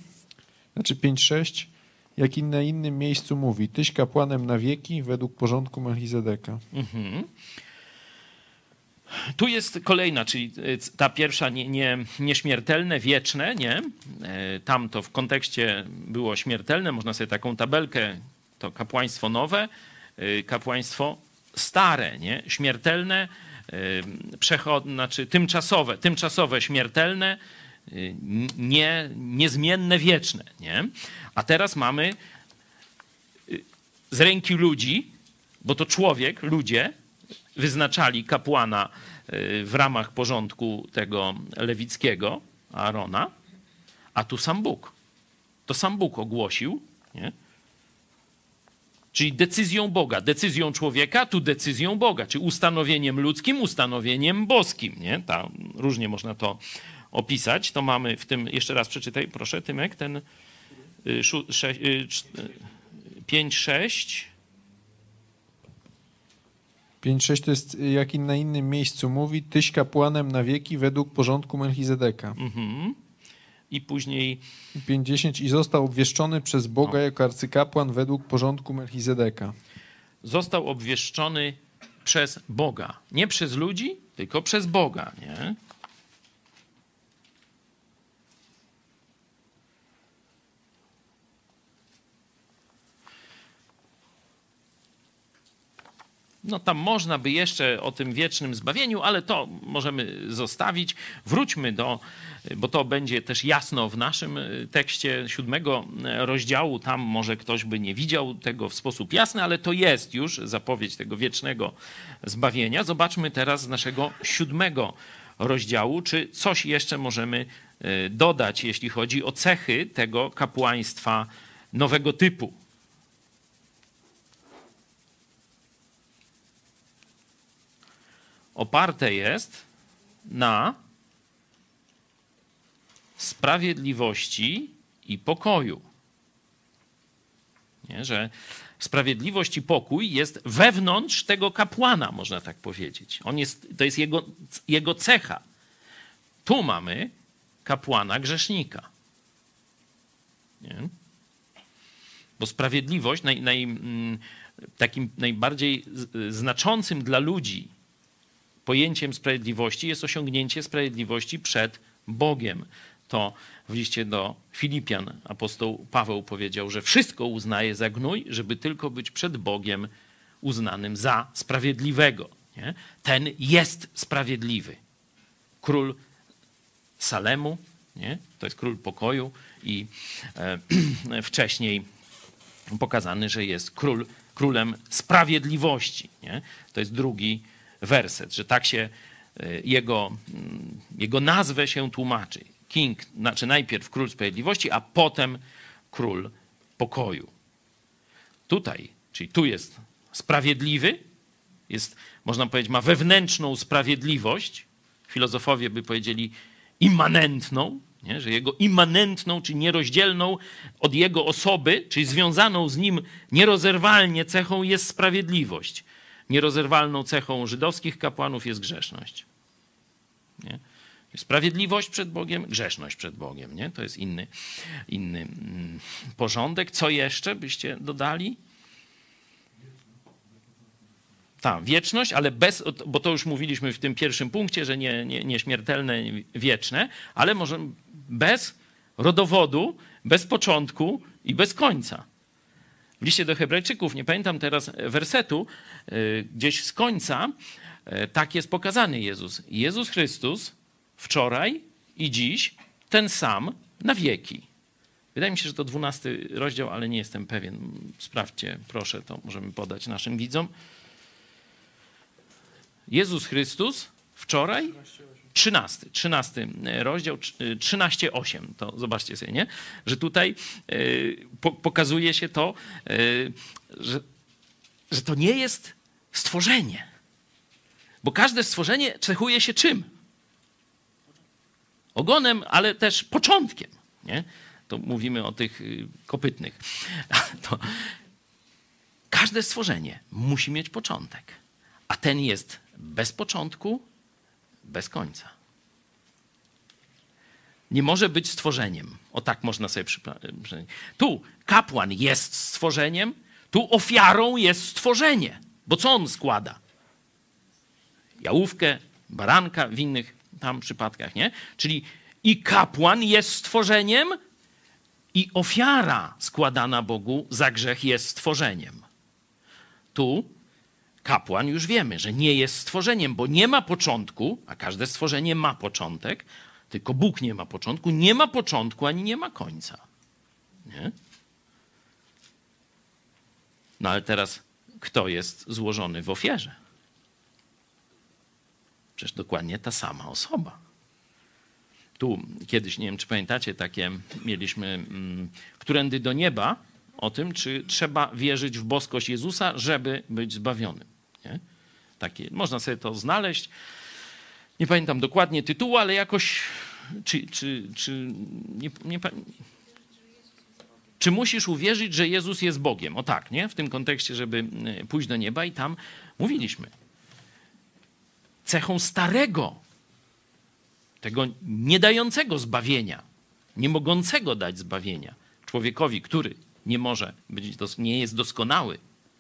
znaczy 5, 6, jak i na innym miejscu mówi, tyś kapłanem na wieki według porządku Melchizedeka. Mhm. Tu jest kolejna, czyli e, ta pierwsza nie, nie, nieśmiertelne, wieczne, nie? E, tam to w kontekście było śmiertelne, można sobie taką tabelkę, to kapłaństwo nowe, e, kapłaństwo stare, nie? Śmiertelne, przechodne, znaczy tymczasowe, tymczasowe, śmiertelne, nie, niezmienne, wieczne, nie? A teraz mamy z ręki ludzi, bo to człowiek, ludzie, wyznaczali kapłana y, w ramach porządku tego lewickiego, Aarona, a tu sam Bóg. To sam Bóg ogłosił, nie? Czyli decyzją Boga, decyzją człowieka, tu decyzją Boga, czy ustanowieniem ludzkim, ustanowieniem boskim. Nie? Ta, różnie można to opisać. To mamy w tym, jeszcze raz przeczytaj, proszę, Tymek, ten 5-6. 5.6 to jest, jak na innym miejscu mówi, tyś kapłanem na wieki według porządku Melchizedeka. Mhm. I później... 50 i został obwieszczony przez Boga No. jako arcykapłan według porządku Melchizedeka. Został obwieszczony przez Boga. Nie przez ludzi, tylko przez Boga, nie? No tam można by jeszcze o tym wiecznym zbawieniu, ale to możemy zostawić. Wróćmy do, bo to będzie też jasno w naszym tekście siódmego rozdziału. Tam może ktoś by nie widział tego w sposób jasny, ale to jest już zapowiedź tego wiecznego zbawienia. Zobaczmy teraz z naszego siódmego rozdziału, czy coś jeszcze możemy e, dodać, jeśli chodzi o cechy tego kapłaństwa nowego typu. Oparte jest na sprawiedliwości i pokoju. Nie, że sprawiedliwość i pokój jest wewnątrz tego kapłana, można tak powiedzieć. On jest, to jest jego, jego cecha. Tu mamy kapłana grzesznika. Nie? Bo sprawiedliwość, naj, naj, mm, takim najbardziej znaczącym dla ludzi pojęciem sprawiedliwości jest osiągnięcie sprawiedliwości przed Bogiem. To w liście do Filipian apostoł Paweł powiedział, że wszystko uznaje za gnój, żeby tylko być przed Bogiem uznanym za sprawiedliwego. Nie? Ten jest sprawiedliwy. Król Salemu, nie? to jest król pokoju i e, <clears throat> wcześniej pokazany, że jest król, królem sprawiedliwości. Nie? To jest drugi werset, że tak się jego, jego nazwę się tłumaczy. King, znaczy najpierw król sprawiedliwości, a potem król pokoju. Tutaj, czyli tu jest sprawiedliwy, jest, można powiedzieć, ma wewnętrzną sprawiedliwość. Filozofowie by powiedzieli immanentną, nie? że jego immanentną, czy nierozdzielną od jego osoby, czyli związaną z nim nierozerwalnie cechą jest sprawiedliwość. Nierozerwalną cechą żydowskich kapłanów jest grzeszność. Nie? Sprawiedliwość przed Bogiem, grzeszność przed Bogiem. Nie? To jest inny, inny mm, porządek. Co jeszcze byście dodali? Tak, wieczność, ale bez, bo to już mówiliśmy w tym pierwszym punkcie, że nie, nie, nieśmiertelne, wieczne, ale może bez rodowodu, bez początku i bez końca. W liście do Hebrajczyków, nie pamiętam teraz wersetu, y, gdzieś z końca, y, tak jest pokazany Jezus. Jezus Chrystus wczoraj i dziś ten sam na wieki. Wydaje mi się, że to dwunasty rozdział, ale nie jestem pewien. Sprawdźcie, proszę, to możemy podać naszym widzom. Jezus Chrystus wczoraj 13, 13 rozdział, 13,8. To zobaczcie sobie, nie? Że tutaj y, pokazuje się to, że, że to nie jest stworzenie. Bo każde stworzenie cechuje się czym? Ogonem, ale też początkiem. Nie? To mówimy o tych y, kopytnych. <laughs> To każde stworzenie musi mieć początek, a ten jest bez początku, bez końca. Nie może być stworzeniem. O tak można sobie przypomnieć. Tu kapłan jest stworzeniem, tu ofiarą jest stworzenie. Bo co on składa? Jałówkę, baranka w innych tam przypadkach, nie? Czyli i kapłan jest stworzeniem, i ofiara składana Bogu za grzech jest stworzeniem. Tu kapłan już wiemy, że nie jest stworzeniem, bo nie ma początku, a każde stworzenie ma początek, tylko Bóg nie ma początku, nie ma początku ani nie ma końca. Nie? No ale teraz kto jest złożony w ofierze? Przecież dokładnie ta sama osoba. Tu kiedyś, nie wiem czy pamiętacie, takie mieliśmy, mm, którędy do nieba, o tym, czy trzeba wierzyć w boskość Jezusa, żeby być zbawionym. Nie? Takie, można sobie to znaleźć. Nie pamiętam dokładnie tytułu, ale jakoś. Czy, czy, czy, nie, nie, czy musisz uwierzyć, że Jezus jest Bogiem? O tak, nie? W tym kontekście, żeby e, pójść do nieba i tam mówiliśmy. Cechą starego, tego nie dającego zbawienia, nie mogącego dać zbawienia człowiekowi, który nie może być, nie jest doskonały,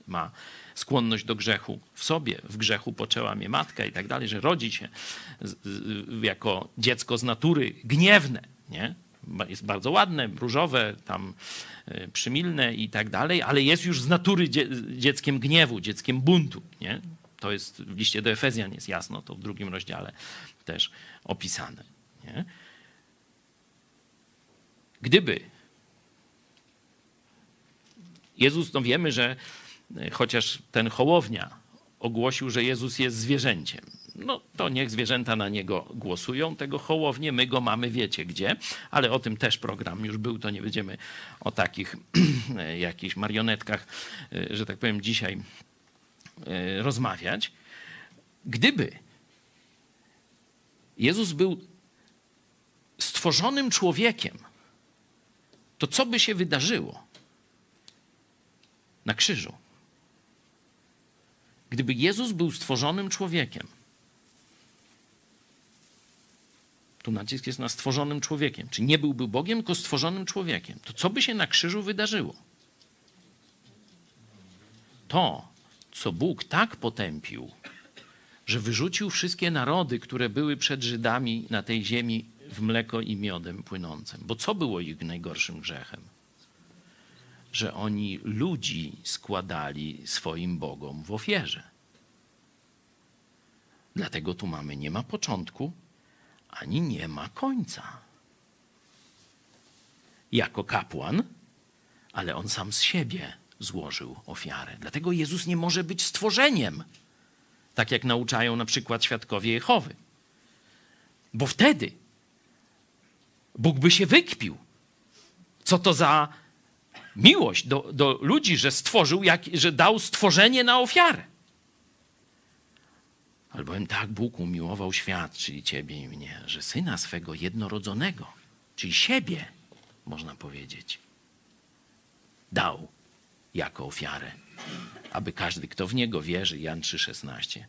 ma skłonność do grzechu w sobie, w grzechu poczęła mnie matka i tak dalej, że rodzi się jako dziecko z natury gniewne, nie? Jest bardzo ładne, różowe, tam e, przymilne i tak dalej, ale jest już z natury dzieckiem gniewu, dzieckiem buntu, nie? To jest w liście do Efezjan jest jasno, to w drugim rozdziale też opisane. Nie? Gdyby Jezus, no wiemy, że chociaż ten hołownia ogłosił, że Jezus jest zwierzęciem, no to niech zwierzęta na niego głosują, tego hołownię, my go mamy, wiecie gdzie, ale o tym też program już był, to nie będziemy o takich <clears throat> jakichś marionetkach, e, że tak powiem, dzisiaj e, rozmawiać. Gdyby Jezus był stworzonym człowiekiem, to co by się wydarzyło? na krzyżu. Gdyby Jezus był stworzonym człowiekiem, tu nacisk jest na stworzonym człowiekiem, czy nie byłby Bogiem, tylko stworzonym człowiekiem, to co by się na krzyżu wydarzyło? To, co Bóg tak potępił, że wyrzucił wszystkie narody, które były przed Żydami na tej ziemi w mleko i miodem płynącym. Bo co było ich najgorszym grzechem? Że oni ludzi składali swoim bogom w ofierze. Dlatego tu mamy nie ma początku, ani nie ma końca. Jako kapłan, ale on sam z siebie złożył ofiarę. Dlatego Jezus nie może być stworzeniem, tak jak nauczają na przykład świadkowie Jehowy. Bo wtedy Bóg by się wykpił. Co to za miłość do, do ludzi, że stworzył, jak, że dał stworzenie na ofiarę. Albowiem tak Bóg umiłował świat, czyli ciebie i mnie, że syna swego jednorodzonego, czyli siebie, można powiedzieć, dał jako ofiarę, aby każdy, kto w niego wierzy, Jan 3,16,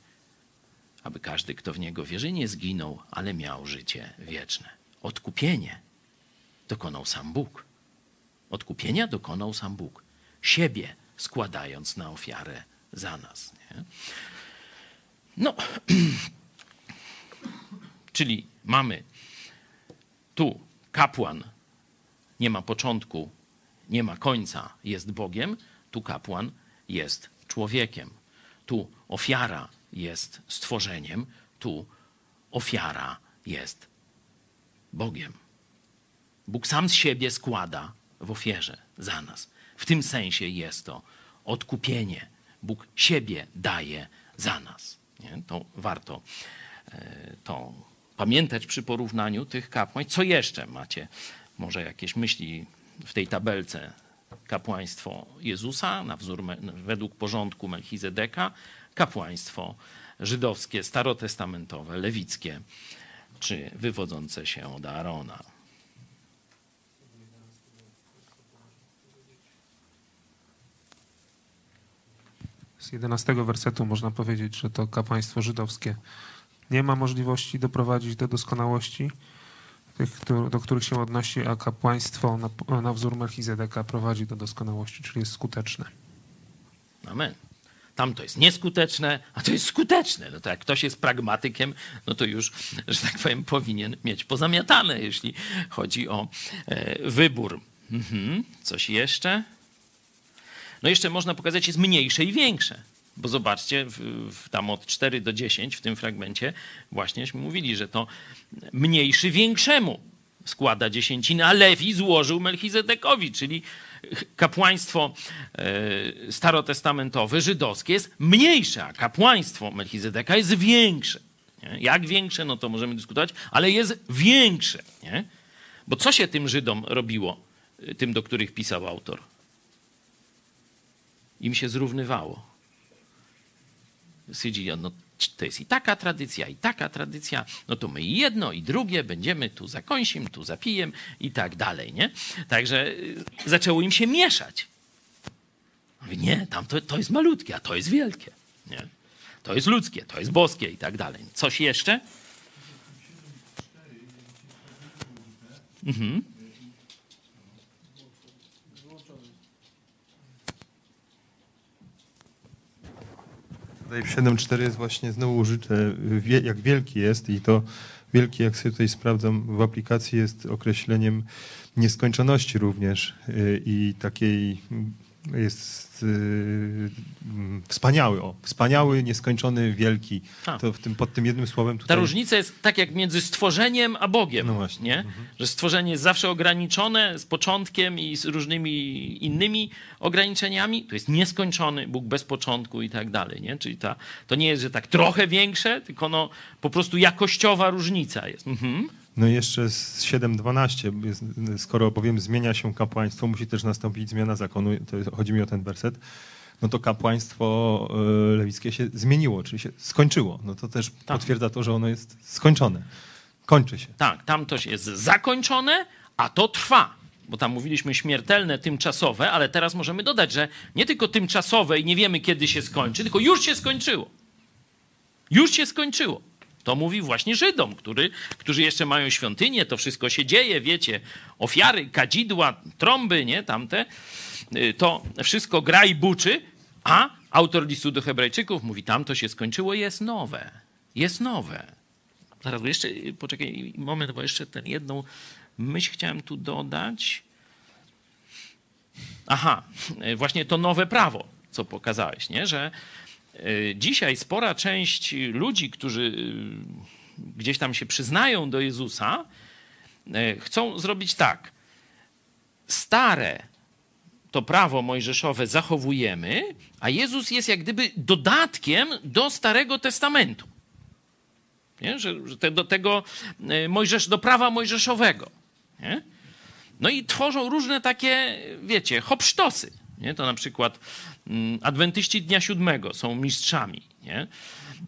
aby każdy, kto w niego wierzy, nie zginął, ale miał życie wieczne. Odkupienie dokonał sam Bóg. Odkupienia dokonał sam Bóg, siebie składając na ofiarę za nas. Nie? No, <clears throat> czyli mamy tu kapłan, nie ma początku, nie ma końca, jest Bogiem, tu kapłan jest człowiekiem, tu ofiara jest stworzeniem, tu ofiara jest Bogiem. Bóg sam z siebie składa w ofierze za nas. W tym sensie jest to odkupienie. Bóg siebie daje za nas. Nie? To warto e, to pamiętać przy porównaniu tych kapłań. Co jeszcze macie? Może jakieś myśli w tej tabelce? Kapłaństwo Jezusa na wzór, według porządku Melchizedeka, kapłaństwo żydowskie, starotestamentowe, lewickie, czy wywodzące się od Aarona. Z 11 wersetu można powiedzieć, że to kapłaństwo żydowskie nie ma możliwości doprowadzić do doskonałości, tych, do których się odnosi, a kapłaństwo na, na wzór Melchizedeka prowadzi do doskonałości, czyli jest skuteczne. Amen. Tam to jest nieskuteczne, a to jest skuteczne. No to jak ktoś jest pragmatykiem, no to już, że tak powiem, powinien mieć pozamiatane, jeśli chodzi o e, wybór. Mhm. Coś jeszcze? No jeszcze można pokazać, jest mniejsze i większe. Bo zobaczcie, w, w, tam od 4 do 10 w tym fragmencie właśnieśmy mówili, że to mniejszy większemu składa dziesięciny, a Lewi złożył Melchizedekowi, czyli kapłaństwo e, starotestamentowe, żydowskie jest mniejsze, a kapłaństwo Melchizedeka jest większe. Nie? Jak większe, no to możemy dyskutować, ale jest większe. Nie? Bo co się tym Żydom robiło, tym, do których pisał autor? Im się zrównywało. Stwierdzili, no to jest i taka tradycja, i taka tradycja, no to my jedno, i drugie będziemy tu zakąsim, tu zapijem i tak dalej, nie? Także y, zaczęło im się mieszać. Nie, tam to, to jest malutkie, a to jest wielkie, nie? To jest ludzkie, to jest boskie i tak dalej. Coś jeszcze? Mhm. Tutaj w 7.4 jest właśnie znowu użyte, jak wielki jest i to wielki, jak sobie tutaj sprawdzam w aplikacji, jest określeniem nieskończoności również y, i takiej jest yy, wspaniały, o, wspaniały, nieskończony, wielki. Tak. To w tym, pod tym jednym słowem tutaj... Ta różnica jest tak jak między stworzeniem a Bogiem, no właśnie. nie? Mhm. Że stworzenie jest zawsze ograniczone z początkiem i z różnymi innymi ograniczeniami. To jest nieskończony Bóg bez początku i tak dalej, nie? Czyli ta, to nie jest, że tak trochę większe, tylko no po prostu jakościowa różnica jest. Mhm. No i jeszcze z 7.12, skoro bowiem zmienia się kapłaństwo, musi też nastąpić zmiana zakonu, to jest, chodzi mi o ten werset, no to kapłaństwo y, lewickie się zmieniło, czyli się skończyło. No to też Tak. potwierdza to, że ono jest skończone. Kończy się. Tak, tam to jest zakończone, a to trwa. Bo tam mówiliśmy śmiertelne, tymczasowe, ale teraz możemy dodać, że nie tylko tymczasowe i nie wiemy, kiedy się skończy, tylko już się skończyło. Już się skończyło. To mówi właśnie Żydom, który, którzy jeszcze mają świątynię, to wszystko się dzieje, wiecie, ofiary, kadzidła, trąby, nie, tamte, y, to wszystko gra i buczy, a autor listu do hebrajczyków mówi, tam to się skończyło, jest nowe, jest nowe. Zaraz, jeszcze, poczekaj moment, bo jeszcze tę jedną myśl chciałem tu dodać. Aha, y, właśnie to nowe prawo, co pokazałeś, nie, że y, Dzisiaj spora część ludzi, którzy y, gdzieś tam się przyznają do Jezusa, y, chcą zrobić tak. Stare to prawo mojżeszowe zachowujemy, a Jezus jest jak gdyby dodatkiem do Starego Testamentu. Nie? Że, że te, do tego Mojżesz, do prawa mojżeszowego. Nie? No i tworzą różne takie, wiecie, hopsztosy. Nie? To na przykład adwentyści dnia siódmego są mistrzami, nie?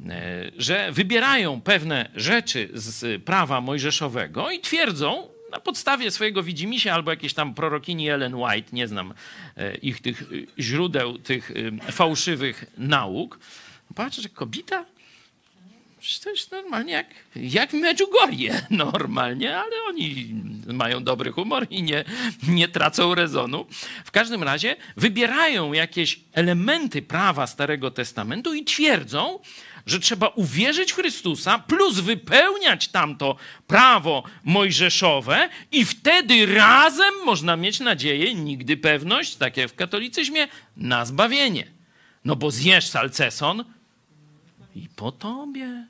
E, że wybierają pewne rzeczy z prawa mojżeszowego i twierdzą na podstawie swojego widzimisię albo jakiejś tam prorokini Ellen White, nie znam e, ich tych e, źródeł, tych fałszywych nauk. Patrz, że kobieta to jest normalnie jak, jak Medjugorje, <laughs> normalnie, ale oni mają dobry humor i nie, nie tracą rezonu. W każdym razie wybierają jakieś elementy prawa Starego Testamentu i twierdzą, że trzeba uwierzyć w Chrystusa plus wypełniać tamto prawo mojżeszowe i wtedy razem można mieć nadzieję, nigdy pewność, tak jak w katolicyzmie, na zbawienie. No bo zjesz salceson, i po tobie.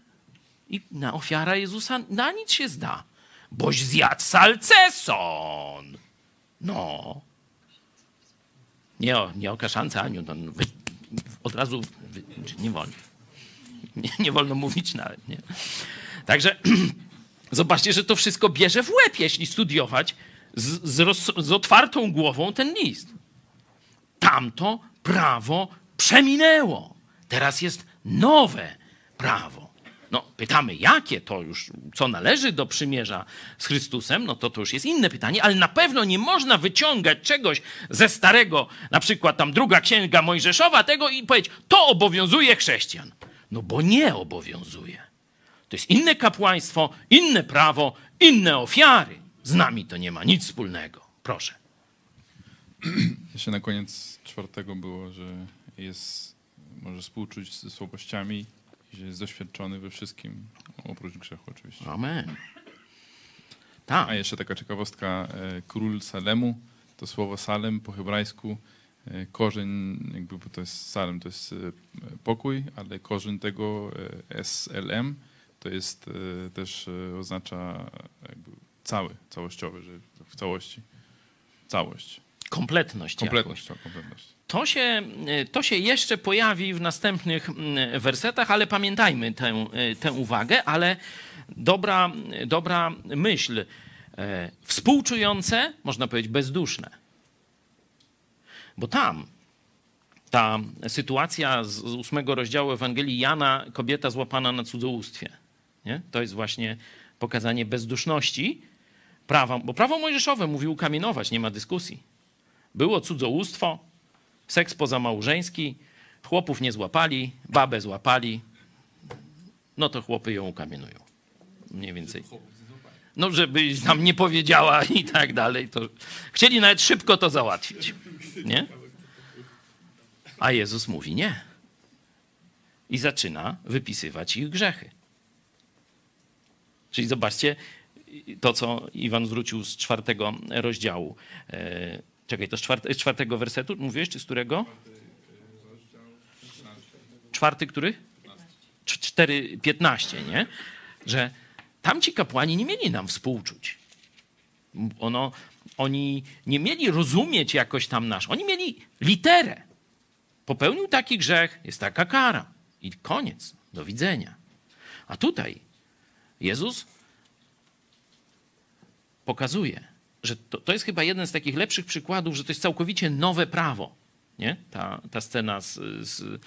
I na ofiara Jezusa na nic się zda. Boś zjadł salceson. No. Nie o, nie o kaszance, Aniu. To wy, od razu wy, nie wolno. Nie, nie, wolno mówić nawet. Nie? Także <clears throat> zobaczcie, że to wszystko bierze w łeb, jeśli studiować z, z, roz, z otwartą głową ten list. Tamto prawo przeminęło. Teraz jest nowe prawo. No, pytamy, jakie to już, co należy do przymierza z Chrystusem, no to to już jest inne pytanie, ale na pewno nie można wyciągać czegoś ze starego, na przykład tam druga księga Mojżeszowa, tego i powiedzieć, to obowiązuje chrześcijan. No bo nie obowiązuje. To jest inne kapłaństwo, inne prawo, inne ofiary. Z nami to nie ma nic wspólnego. Proszę. <clears throat> Jeszcze na koniec czwartego było, że jest, może współczuć ze słabościami że jest doświadczony we wszystkim, oprócz grzechu oczywiście. Amen. Tak. A jeszcze taka ciekawostka, e, król Salemu, to słowo Salem po hebrajsku, e, korzeń, jakby to jest Salem, to jest e, pokój, ale korzeń tego SLM to jest też oznacza jakby cały, całościowy, że w całości, całość. Kompletność. Kompletność, to, kompletność. To się, to się jeszcze pojawi w następnych wersetach, ale pamiętajmy tę, tę uwagę, ale dobra, dobra myśl, e, współczujące, można powiedzieć bezduszne. Bo tam ta sytuacja z ósmego rozdziału Ewangelii Jana, kobieta złapana na cudzołóstwie. Nie? To jest właśnie pokazanie bezduszności prawa, bo prawo mojżeszowe mówi ukamienować, nie ma dyskusji. Było cudzołóstwo, seks pozamałżeński, chłopów nie złapali, babę złapali, no to chłopy ją ukamienują. Mniej więcej. No, żeby nam nie powiedziała <laughs> i tak dalej. To chcieli nawet szybko to załatwić. Nie? A Jezus mówi nie. I zaczyna wypisywać ich grzechy. Czyli zobaczcie to, co Iwan zwrócił z czwartego rozdziału. Czekaj, to z, czwarte, z czwartego wersetu mówiłeś, czy z którego? Czwarty, który? Cztery, piętnaście, nie? Że tamci kapłani nie mieli nam współczuć. Ono, oni nie mieli rozumieć jakoś tam nasz. Oni mieli literę. Popełnił taki grzech, jest taka kara. I koniec. Do widzenia. A tutaj Jezus pokazuje, że to, to jest chyba jeden z takich lepszych przykładów, że to jest całkowicie nowe prawo. Nie? Ta, ta scena z, z,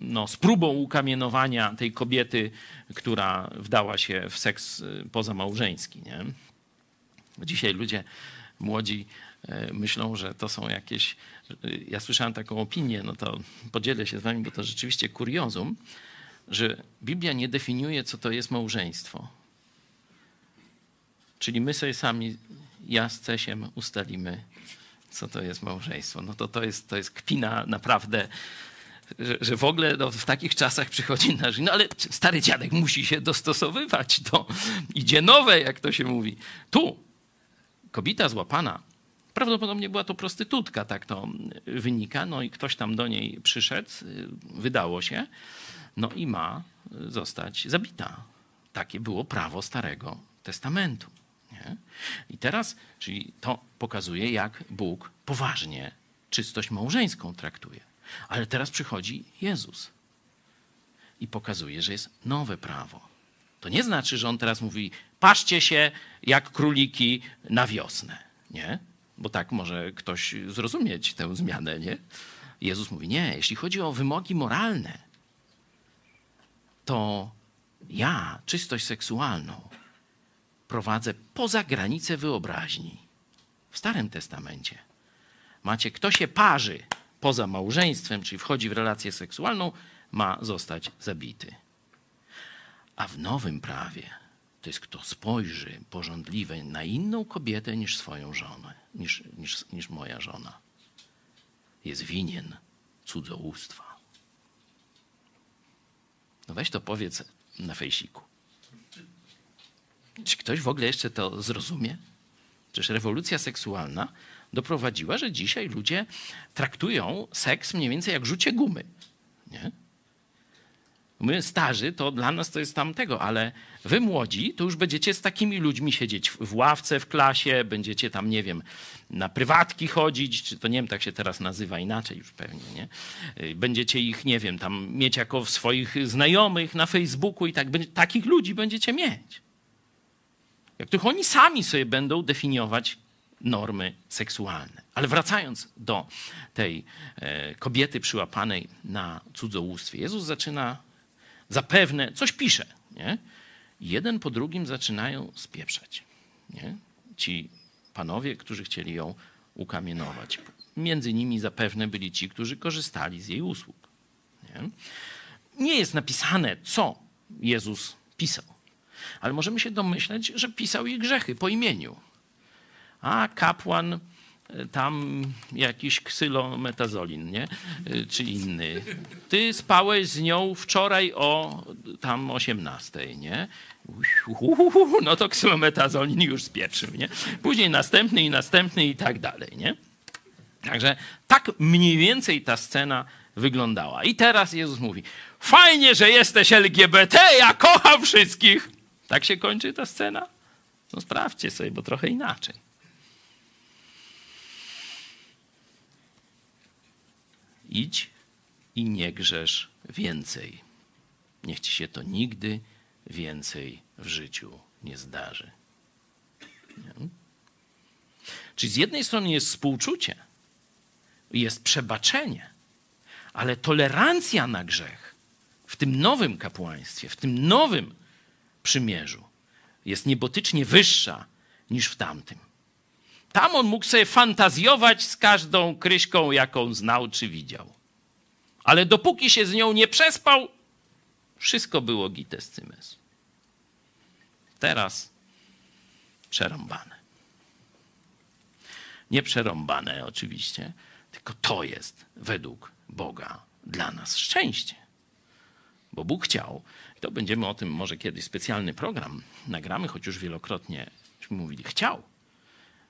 no, z próbą ukamienowania tej kobiety, która wdała się w seks pozamałżeński. Nie? Dzisiaj ludzie młodzi e, myślą, że to są jakieś. Ja słyszałem taką opinię, no to podzielę się z wami, bo to rzeczywiście kuriozum, że Biblia nie definiuje, co to jest małżeństwo Czyli my sobie sami, ja z Cesiem ustalimy, co to jest małżeństwo. No to to jest, to jest kpina naprawdę, że, że w ogóle no, w takich czasach przychodzi nasz... No ale stary dziadek musi się dostosowywać, to idzie nowe, jak to się mówi. Tu kobieta złapana, prawdopodobnie była to prostytutka, tak to wynika, no i ktoś tam do niej przyszedł, wydało się, no i ma zostać zabita. Takie było prawo Starego Testamentu. Nie? I teraz, czyli to pokazuje, jak Bóg poważnie czystość małżeńską traktuje. Ale teraz przychodzi Jezus i pokazuje, że jest nowe prawo. To nie znaczy, że on teraz mówi: paszcie się jak króliki na wiosnę. Nie? Bo tak może ktoś zrozumieć tę zmianę, nie? Jezus mówi, nie, jeśli chodzi o wymogi moralne, to ja czystość seksualną prowadzę poza granice wyobraźni. W Starym Testamencie macie, kto się parzy poza małżeństwem, czyli wchodzi w relację seksualną, ma zostać zabity. A w Nowym Prawie to jest kto spojrzy porządliwie na inną kobietę niż swoją żonę, niż, niż, niż moja żona. Jest winien cudzołóstwa. No weź to powiedz na fejsiku. Czy ktoś w ogóle jeszcze to zrozumie? Przecież rewolucja seksualna doprowadziła, że dzisiaj ludzie traktują seks mniej więcej jak rzucie gumy. Nie? My starzy, to dla nas to jest tamtego, ale wy młodzi, to już będziecie z takimi ludźmi siedzieć w, ławce w klasie, będziecie tam, nie wiem, na prywatki chodzić, czy to nie wiem, tak się teraz nazywa inaczej już pewnie, nie? Y, Będziecie ich, nie wiem, tam mieć jako swoich znajomych na Facebooku i tak, takich ludzi będziecie mieć. Jak tylko oni sami sobie będą definiować normy seksualne. Ale wracając do tej e, kobiety przyłapanej na cudzołóstwie, Jezus zaczyna zapewne, coś pisze, nie? Jeden po drugim zaczynają spieprzać, nie? Ci panowie, którzy chcieli ją ukamienować. Między nimi zapewne byli ci, którzy korzystali z jej usług. Nie, nie jest napisane, co Jezus pisał, ale możemy się domyśleć, że pisał jej grzechy po imieniu. A kapłan e, tam jakiś ksylometazolin, nie? E, Czy inny. Ty spałeś z nią wczoraj o tam 18, nie? No to ksylometazolin już spieprzył, nie? Później następny i następny i tak dalej, nie? Także tak mniej więcej ta scena wyglądała. I teraz Jezus mówi: Fajnie, że jesteś LGBT, ja kocham wszystkich. Tak się kończy ta scena? No sprawdźcie sobie, bo trochę inaczej. Idź i nie grzesz więcej. Niech ci się to nigdy więcej w życiu nie zdarzy. Nie? Czyli z jednej strony jest współczucie, jest przebaczenie, ale tolerancja na grzech w tym nowym kapłaństwie, w tym nowym przymierzu jest niebotycznie wyższa niż w tamtym. Tam on mógł sobie fantazjować z każdą kryśką, jaką znał czy widział. Ale dopóki się z nią nie przespał, wszystko było gites cymes. Teraz przerąbane. Nie przerąbane oczywiście, tylko to jest według Boga dla nas szczęście. Bo Bóg chciał, to będziemy o tym może kiedyś specjalny program nagramy, choć już wielokrotnie mówili, chciał,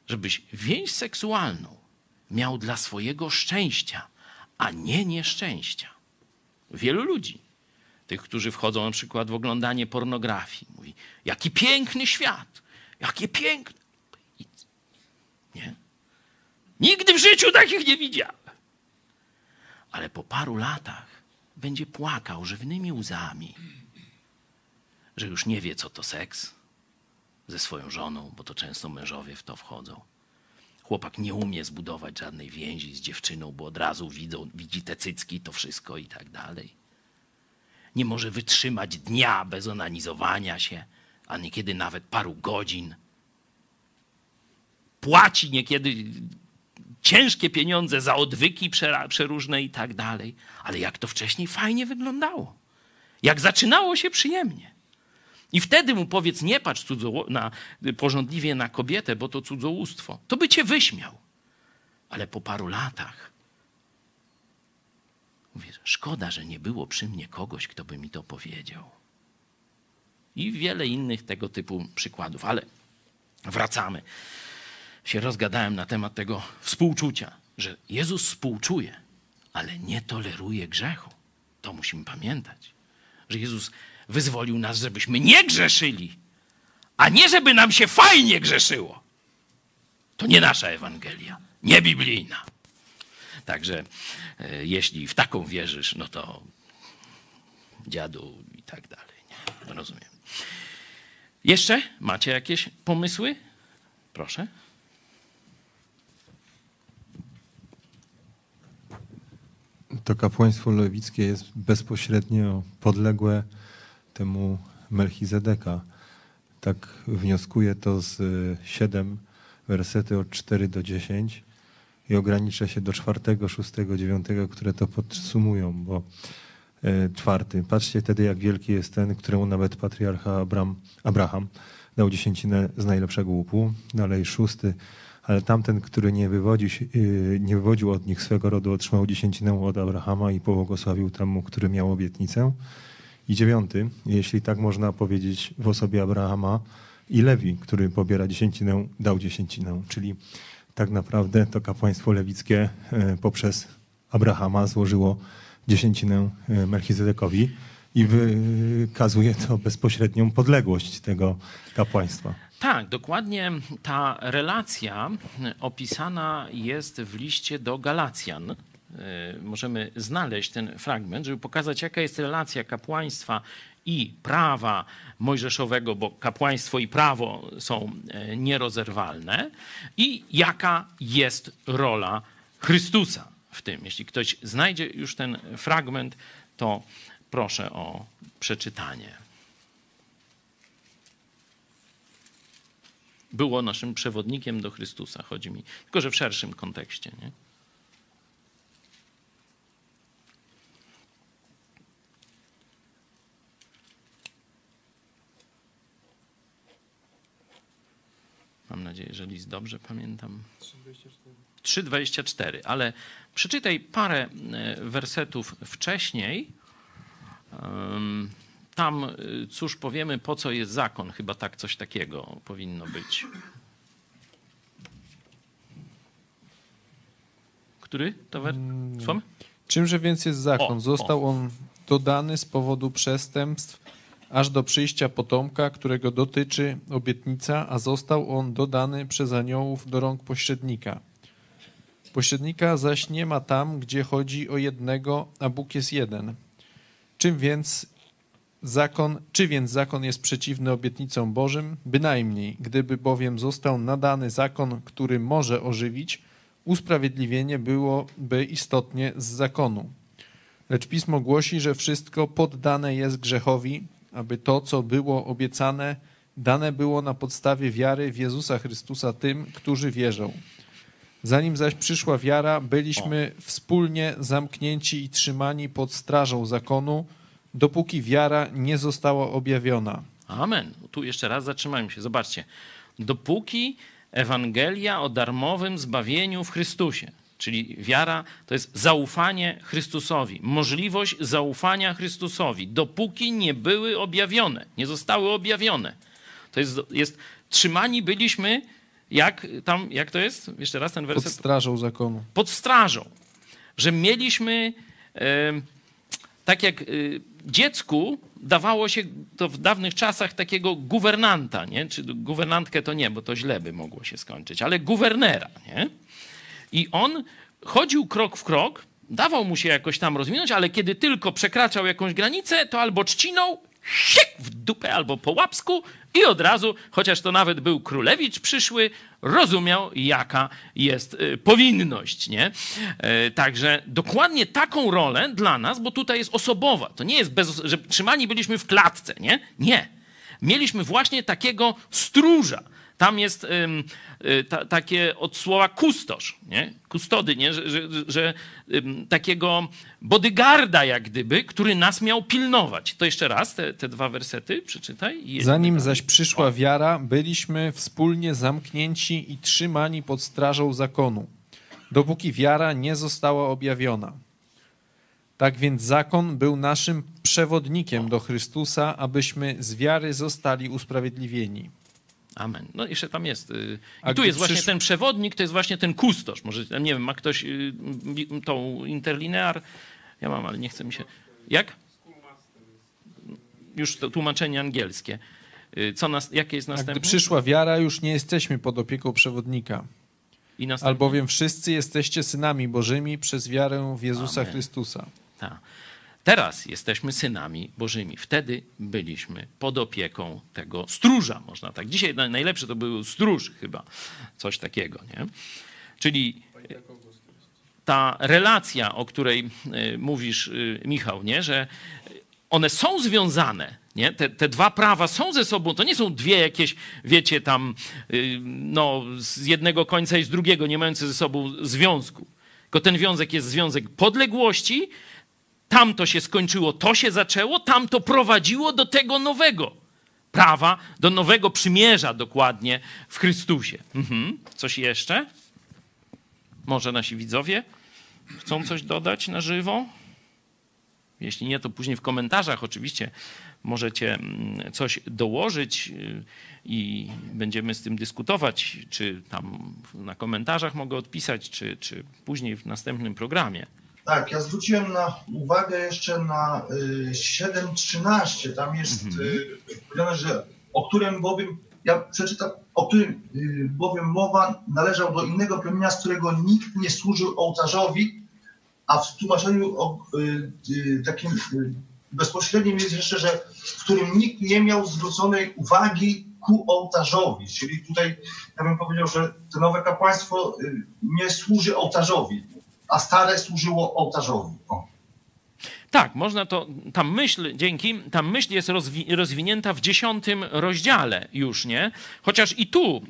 żebyś więź seksualną miał dla swojego szczęścia, a nie nieszczęścia. Wielu ludzi, tych, którzy wchodzą na przykład w oglądanie pornografii, mówi, jaki piękny świat, jakie piękne. Nie? Nigdy w życiu takich nie widziałem. Ale po paru latach będzie płakał żywnymi łzami, że już nie wie, co to seks ze swoją żoną, bo to często mężowie w to wchodzą. Chłopak nie umie zbudować żadnej więzi z dziewczyną, bo od razu widzą, widzi te cycki, to wszystko i tak dalej. Nie może wytrzymać dnia bez onanizowania się, a niekiedy nawet paru godzin. Płaci niekiedy ciężkie pieniądze za odwyki przeróżne i tak dalej. Ale jak to wcześniej fajnie wyglądało. Jak zaczynało się przyjemnie. I wtedy mu powiedz, nie patrz cudzoło- na, porządliwie na kobietę, bo to cudzołóstwo. To by cię wyśmiał. Ale po paru latach mówisz, szkoda, że nie było przy mnie kogoś, kto by mi to powiedział. I wiele innych tego typu przykładów. Ale wracamy. Się rozgadałem na temat tego współczucia, że Jezus współczuje, ale nie toleruje grzechu. To musimy pamiętać. Że Jezus wyzwolił nas, żebyśmy nie grzeszyli, a nie żeby nam się fajnie grzeszyło. To nie nasza Ewangelia, nie biblijna. Także e, jeśli w taką wierzysz, no to dziadu i tak dalej. Nie? No rozumiem. Jeszcze macie jakieś pomysły? Proszę. To kapłaństwo lewickie jest bezpośrednio podległe temu Melchizedeka. Tak wnioskuję to z y, 7 wersety od 4 do 10 i ograniczę się do czwartego, szóstego, dziewiątego, które to podsumują, bo e, czwarty. Patrzcie wtedy, jak wielki jest ten, któremu nawet patriarcha Abraham dał dziesięcinę z najlepszego łupu. Dalej szósty, ale tamten, który nie, wywodzi, się- y, nie wywodził od nich swego rodu, otrzymał dziesięcinę od Abrahama i pobłogosławił temu, który miał obietnicę. I dziewiąty, jeśli tak można powiedzieć w osobie Abrahama i Lewi, który pobiera dziesięcinę, dał dziesięcinę. Czyli tak naprawdę to kapłaństwo lewickie e, poprzez Abrahama złożyło dziesięcinę e, Melchizedekowi i wykazuje to bezpośrednią podległość tego kapłaństwa. Tak, dokładnie ta relacja opisana jest w liście do Galacjan. E, Możemy znaleźć ten fragment, żeby pokazać, jaka jest relacja kapłaństwa i prawa mojżeszowego, bo kapłaństwo i prawo są e, nierozerwalne, i jaka jest rola Chrystusa w tym. Jeśli ktoś znajdzie już ten fragment, to proszę o przeczytanie. było naszym przewodnikiem do Chrystusa, chodzi mi. Tylko, że w szerszym kontekście. Nie? Mam nadzieję, że list dobrze pamiętam. 3,24, ale przeczytaj parę e, wersetów wcześniej. Tam, y, cóż powiemy, po co jest zakon, chyba tak coś takiego powinno być. Który to wer... Słucham? Czymże więc jest zakon? O, Został on dodany z powodu przestępstw aż do przyjścia potomka, którego dotyczy obietnica, a został on dodany przez aniołów do rąk pośrednika. Pośrednika zaś nie ma tam, gdzie chodzi o jednego, a Bóg jest jeden. Czym więc zakon, czy więc zakon jest przeciwny obietnicom Bożym? Bynajmniej, gdyby bowiem został nadany zakon, który może ożywić, usprawiedliwienie byłoby istotnie z zakonu. Lecz pismo głosi, że wszystko poddane jest grzechowi, aby to, co było obiecane, dane było na podstawie wiary w Jezusa Chrystusa tym, którzy wierzą. Zanim zaś przyszła wiara, byliśmy wspólnie zamknięci i trzymani pod strażą zakonu, dopóki wiara nie została objawiona. Amen. Tu jeszcze raz zatrzymajmy się. Zobaczcie. Dopóki Ewangelia o darmowym zbawieniu w Chrystusie, czyli wiara to jest zaufanie Chrystusowi, możliwość zaufania Chrystusowi, dopóki nie były objawione, nie zostały objawione. To jest, jest trzymani byliśmy, jak tam, jak to jest? Jeszcze raz ten Pod werset strażą zakonu. pod strażą, że mieliśmy, tak jak e, dziecku dawało się to w dawnych czasach takiego guwernanta, nie? czy guwernantkę to nie, bo to źle by mogło się skończyć, ale guwernera. Nie? I on chodził krok w krok, dawał mu się jakoś tam rozwinąć, ale kiedy tylko przekraczał jakąś granicę, to albo trzcinął, siek w dupę, albo po łapsku i od razu, chociaż to nawet był królewicz przyszły, rozumiał, jaka jest y, powinność, nie? E, Także dokładnie taką rolę dla nas, bo tutaj jest osobowa. To nie jest, bez, że trzymani byliśmy w klatce, nie? Nie. Mieliśmy właśnie takiego stróża. Tam jest y, ta, takie od słowa kustosz, nie? Kustody, nie? Że, że, że takiego bodyguarda jak gdyby, który nas miał pilnować. To jeszcze raz te, te dwa wersety przeczytaj. Zanim zaś przyszła wiara, byliśmy wspólnie zamknięci i trzymani pod strażą zakonu, dopóki wiara nie została objawiona. Tak więc zakon był naszym przewodnikiem do Chrystusa, abyśmy z wiary zostali usprawiedliwieni. Amen. No jeszcze tam jest. y, I tu jest właśnie przysz- ten przewodnik, to jest właśnie ten kustosz. Może, nie wiem, ma ktoś y, tą interlinear? Ja mam, ale nie chce mi się. Jak? Już to tłumaczenie angielskie. Y, Co nas, jakie jest A gdy następne? przyszła wiara, już nie jesteśmy pod opieką przewodnika, I następne? albowiem wszyscy jesteście synami Bożymi przez wiarę w Jezusa Amen. Chrystusa. Tak. Teraz jesteśmy synami Bożymi. Wtedy byliśmy pod opieką tego stróża, można tak. Dzisiaj naj- najlepszy to był stróż chyba, coś takiego, nie? Czyli ta relacja, o której y, mówisz, y, Michał, nie? że one są związane. Nie? Te, te dwa prawa są ze sobą, to nie są dwie jakieś, wiecie, tam y, no, z jednego końca i z drugiego, nie mające ze sobą związku. Tylko ten związek jest związek podległości, tam to się skończyło, to się zaczęło, tam to prowadziło do tego nowego prawa, do nowego przymierza dokładnie w Chrystusie. Mhm. Coś jeszcze? Może nasi widzowie chcą coś dodać na żywo? Jeśli nie, to później w komentarzach oczywiście możecie mm, coś dołożyć y, i będziemy z tym dyskutować, czy tam na komentarzach mogę odpisać, czy, czy później w następnym programie. Tak, ja zwróciłem na uwagę jeszcze na y, 7.13. Tam jest y, powiedziane, że o którym bowiem, ja przeczytam, o którym y, bowiem mowa należał do innego plemienia, z którego nikt nie służył ołtarzowi, a w tłumaczeniu y, y, takim y, bezpośrednim jest jeszcze, że w którym nikt nie miał zwróconej uwagi ku ołtarzowi. Czyli tutaj ja bym powiedział, że to nowe kapłaństwo y, nie służy ołtarzowi, a stare służyło ołtarzowi. O. Tak, można to, ta myśl, dzięki, ta myśl jest rozwi, rozwinięta w dziesiątym rozdziale już, nie? Chociaż i tu y,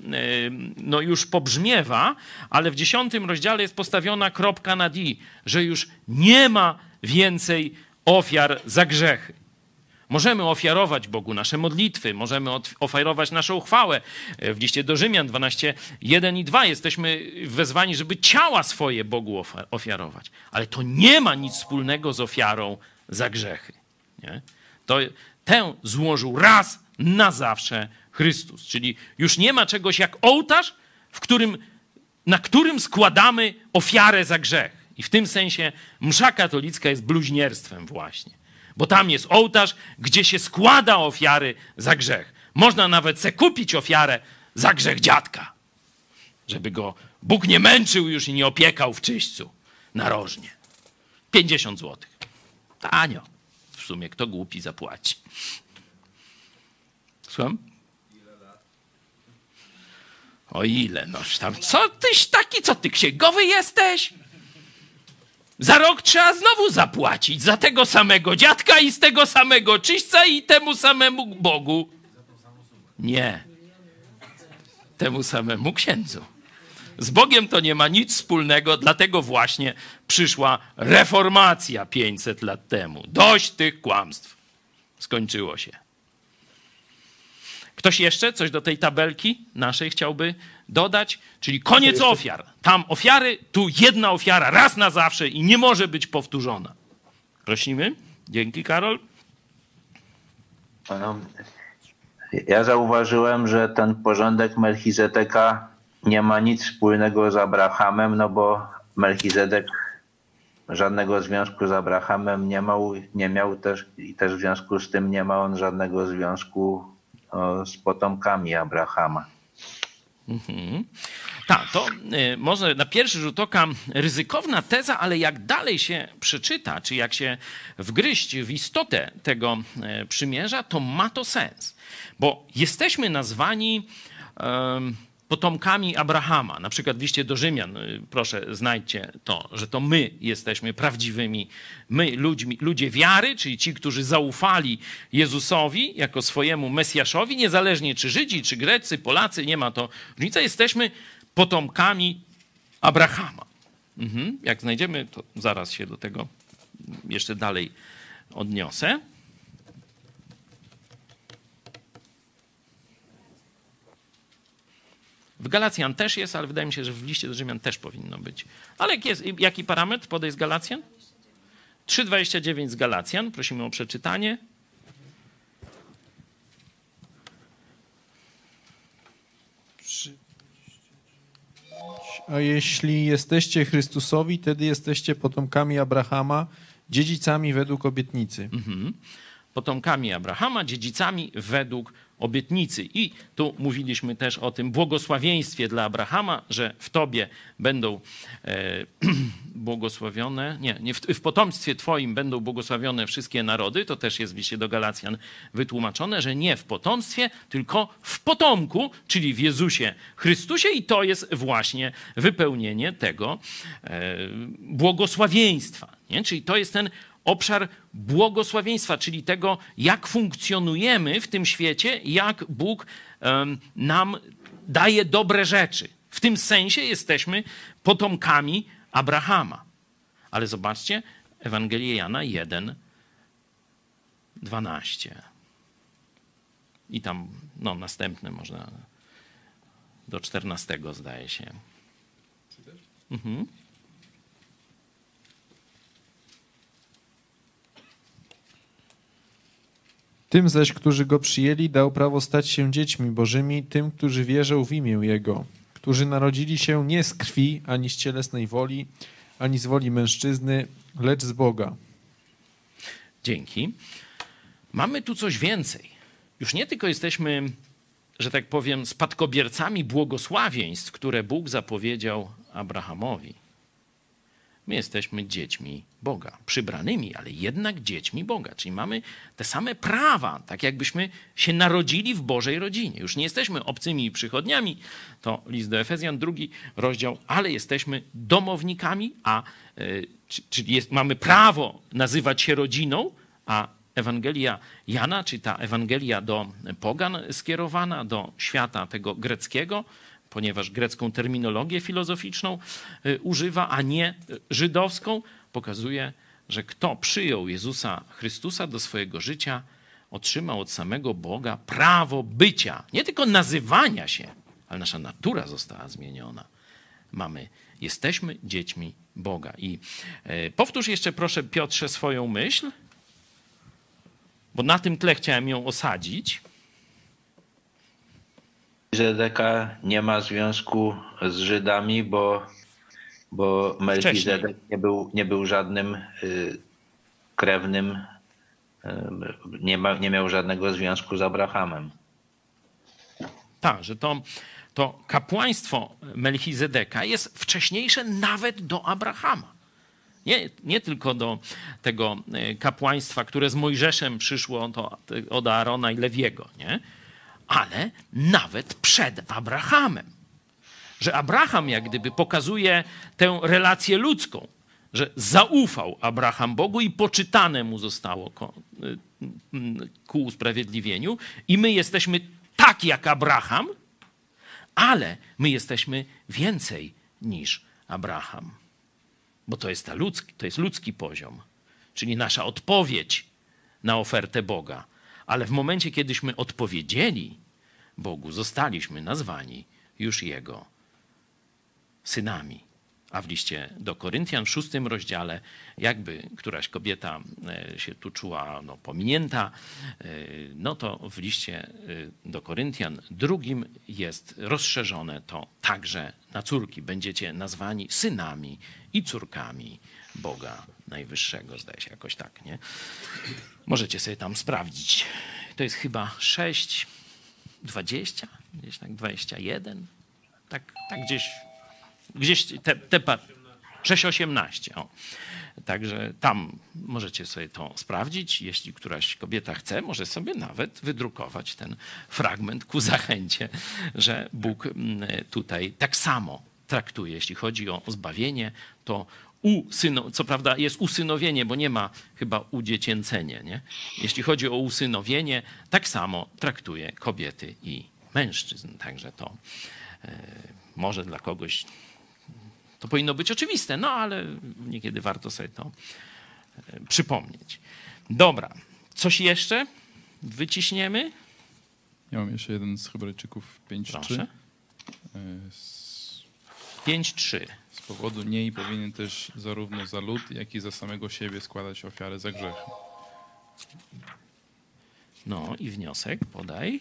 no już pobrzmiewa, ale w dziesiątym rozdziale jest postawiona kropka na D, że już nie ma więcej ofiar za grzechy. Możemy ofiarować Bogu nasze modlitwy, możemy ofiarować naszą chwałę. W liście do Rzymian 12, 1 i 2 jesteśmy wezwani, żeby ciała swoje Bogu ofiarować. Ale to nie ma nic wspólnego z ofiarą za grzechy. Nie? To tę złożył raz na zawsze Chrystus. Czyli już nie ma czegoś jak ołtarz, w którym, na którym składamy ofiarę za grzech. I w tym sensie msza katolicka jest bluźnierstwem właśnie. Bo tam jest ołtarz, gdzie się składa ofiary za grzech. Można nawet se kupić ofiarę za grzech dziadka, żeby go Bóg nie męczył już i nie opiekał w czyśćcu narożnie. 50 złotych. Tanio. W sumie kto głupi zapłaci. Słucham? O ile, noż tam, co tyś taki, co ty księgowy jesteś? Za rok trzeba znowu zapłacić za tego samego dziadka i z tego samego czyśćca i temu samemu Bogu. Nie. Temu samemu księdzu. Z Bogiem to nie ma nic wspólnego, dlatego właśnie przyszła reformacja 500 lat temu. Dość tych kłamstw. Skończyło się. Ktoś jeszcze coś do tej tabelki naszej chciałby dodać? Czyli koniec ofiar. Tam ofiary, tu jedna ofiara, raz na zawsze i nie może być powtórzona. Prosimy. Dzięki, Karol. Ja zauważyłem, że ten porządek Melchizedeka nie ma nic wspólnego z Abrahamem, no bo Melchizedek żadnego związku z Abrahamem nie miał, nie miał też i też w związku z tym nie ma on żadnego związku z potomkami Abrahama. Mhm. Tak, to y, może na pierwszy rzut oka ryzykowna teza, ale jak dalej się przeczyta, czy jak się wgryźć w istotę tego y, przymierza, to ma to sens. Bo jesteśmy nazwani potomkami Abrahama. Na przykład w liście do Rzymian, y, proszę znajdźcie to, że to my jesteśmy prawdziwymi, my ludźmi, ludzie wiary, czyli ci, którzy zaufali Jezusowi jako swojemu Mesjaszowi, niezależnie czy Żydzi, czy Grecy, Polacy, nie ma to różnicy, jesteśmy potomkami Abrahama. Mhm. Jak znajdziemy, to zaraz się do tego jeszcze dalej odniosę. W Galacjan też jest, ale wydaje mi się, że w liście do Rzymian też powinno być. Ale jak jest, jaki parametr podaj z Galacjan? 3,29 z Galacjan. Prosimy o przeczytanie. A jeśli jesteście Chrystusowi, wtedy jesteście potomkami Abrahama, dziedzicami według obietnicy. Mhm. Potomkami Abrahama, dziedzicami według obietnicy. I tu mówiliśmy też o tym błogosławieństwie dla Abrahama, że w tobie będą e, <clears throat> błogosławione, nie, nie w, w potomstwie twoim będą błogosławione wszystkie narody, to też jest w liście do Galacjan wytłumaczone, że nie w potomstwie, tylko w potomku, czyli w Jezusie Chrystusie i to jest właśnie wypełnienie tego e, błogosławieństwa. Nie? Czyli to jest ten obszar błogosławieństwa, czyli tego, jak funkcjonujemy w tym świecie, jak Bóg nam daje dobre rzeczy. W tym sensie jesteśmy potomkami Abrahama. Ale zobaczcie, Ewangelia Jana 1, 12. I tam, no, następne można do 14 zdaje się. Mhm. Tym zaś, którzy go przyjęli, dał prawo stać się dziećmi bożymi, tym, którzy wierzą w imię Jego, którzy narodzili się nie z krwi, ani z cielesnej woli, ani z woli mężczyzny, lecz z Boga. Dzięki. Mamy tu coś więcej. Już nie tylko jesteśmy, że tak powiem, spadkobiercami błogosławieństw, które Bóg zapowiedział Abrahamowi. My jesteśmy dziećmi Boga, przybranymi, ale jednak dziećmi Boga. Czyli mamy te same prawa, tak jakbyśmy się narodzili w Bożej rodzinie. Już nie jesteśmy obcymi przychodniami, to list do Efezjan, drugi rozdział, ale jesteśmy domownikami, a, y, czyli jest, mamy prawo nazywać się rodziną, a Ewangelia Jana, czy ta Ewangelia do pogan skierowana, do świata tego greckiego, ponieważ grecką terminologię filozoficzną y, używa, a nie żydowską, pokazuje, że kto przyjął Jezusa Chrystusa do swojego życia, otrzymał od samego Boga prawo bycia, nie tylko nazywania się, ale nasza natura została zmieniona. Mamy, jesteśmy dziećmi Boga. I e, powtórz jeszcze proszę Piotrze swoją myśl, bo na tym tle chciałem ją osadzić. Melchizedeka nie ma związku z Żydami, bo, bo Melchizedek nie był, nie był żadnym y, krewnym, y, nie, ma, nie miał żadnego związku z Abrahamem. Tak, że to, to kapłaństwo Melchizedeka jest wcześniejsze nawet do Abrahama. Nie, nie tylko do tego e, kapłaństwa, które z Mojżeszem przyszło to, od Aarona i Lewiego, nie? Ale nawet przed Abrahamem. Że Abraham jak gdyby pokazuje tę relację ludzką, że zaufał Abraham Bogu i poczytane mu zostało ku usprawiedliwieniu. I my jesteśmy tak jak Abraham, ale my jesteśmy więcej niż Abraham. Bo to jest, ta ludzki, to jest ludzki poziom, czyli nasza odpowiedź na ofertę Boga. Ale w momencie, kiedyśmy odpowiedzieli Bogu, zostaliśmy nazwani już Jego synami. A w liście do Koryntian, w szóstym rozdziale, jakby któraś kobieta e, się tu czuła no, pominięta, e, no to w liście e, do Koryntian drugim jest rozszerzone to także na córki. Będziecie nazwani synami i córkami Boga Najwyższego, zdaje się jakoś tak, nie? Możecie sobie tam sprawdzić. To jest chyba 6, 20, gdzieś tak 21, tak, tak gdzieś Gdzieś te, te 6,18. O. Także tam możecie sobie to sprawdzić. Jeśli któraś kobieta chce, może sobie nawet wydrukować ten fragment ku zachęcie, że Bóg mm, tutaj tak samo traktuje. Jeśli chodzi o zbawienie, to usyno, co prawda jest usynowienie, bo nie ma chyba udziecięcenie. Nie? Jeśli chodzi o usynowienie, tak samo traktuje kobiety i mężczyzn. Także to e, może dla kogoś to powinno być oczywiste, no ale niekiedy warto sobie to e, przypomnieć. Dobra, coś jeszcze wyciśniemy? Ja mam jeszcze jeden z Hebrajczyków 5.3. 5.3. Powodu niej powinien też zarówno za lud, jak i za samego siebie składać ofiarę za grzech. No i wniosek podaj.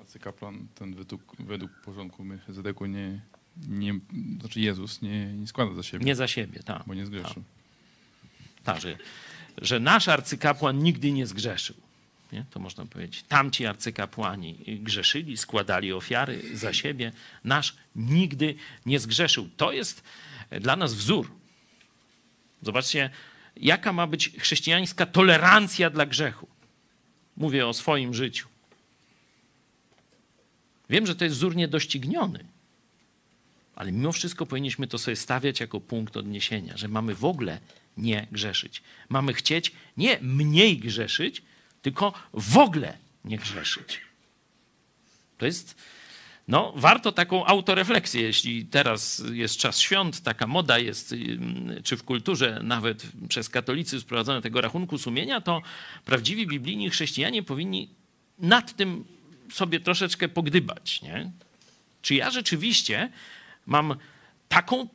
Arcykaplan ten według, według porządku Melchizedeku nie, nie, znaczy Jezus nie, nie składa za siebie. Nie za siebie, tak. Bo nie zgrzeszył. Tak, że, że nasz arcykapłan nigdy nie zgrzeszył. Nie? To można powiedzieć. Tamci arcykapłani grzeszyli, składali ofiary za siebie. Nasz nigdy nie zgrzeszył. To jest dla nas wzór. Zobaczcie, jaka ma być chrześcijańska tolerancja dla grzechu. Mówię o swoim życiu. Wiem, że to jest wzór niedościgniony, ale mimo wszystko powinniśmy to sobie stawiać jako punkt odniesienia, że mamy w ogóle nie grzeszyć. Mamy chcieć nie mniej grzeszyć, tylko w ogóle nie grzeszyć. To jest, no, warto taką autorefleksję, jeśli teraz jest czas świąt, taka moda jest, czy w kulturze nawet przez katolicy sprowadzone tego rachunku sumienia, to prawdziwi biblijni chrześcijanie powinni nad tym sobie troszeczkę pogdybać, nie? Czy ja rzeczywiście mam taką,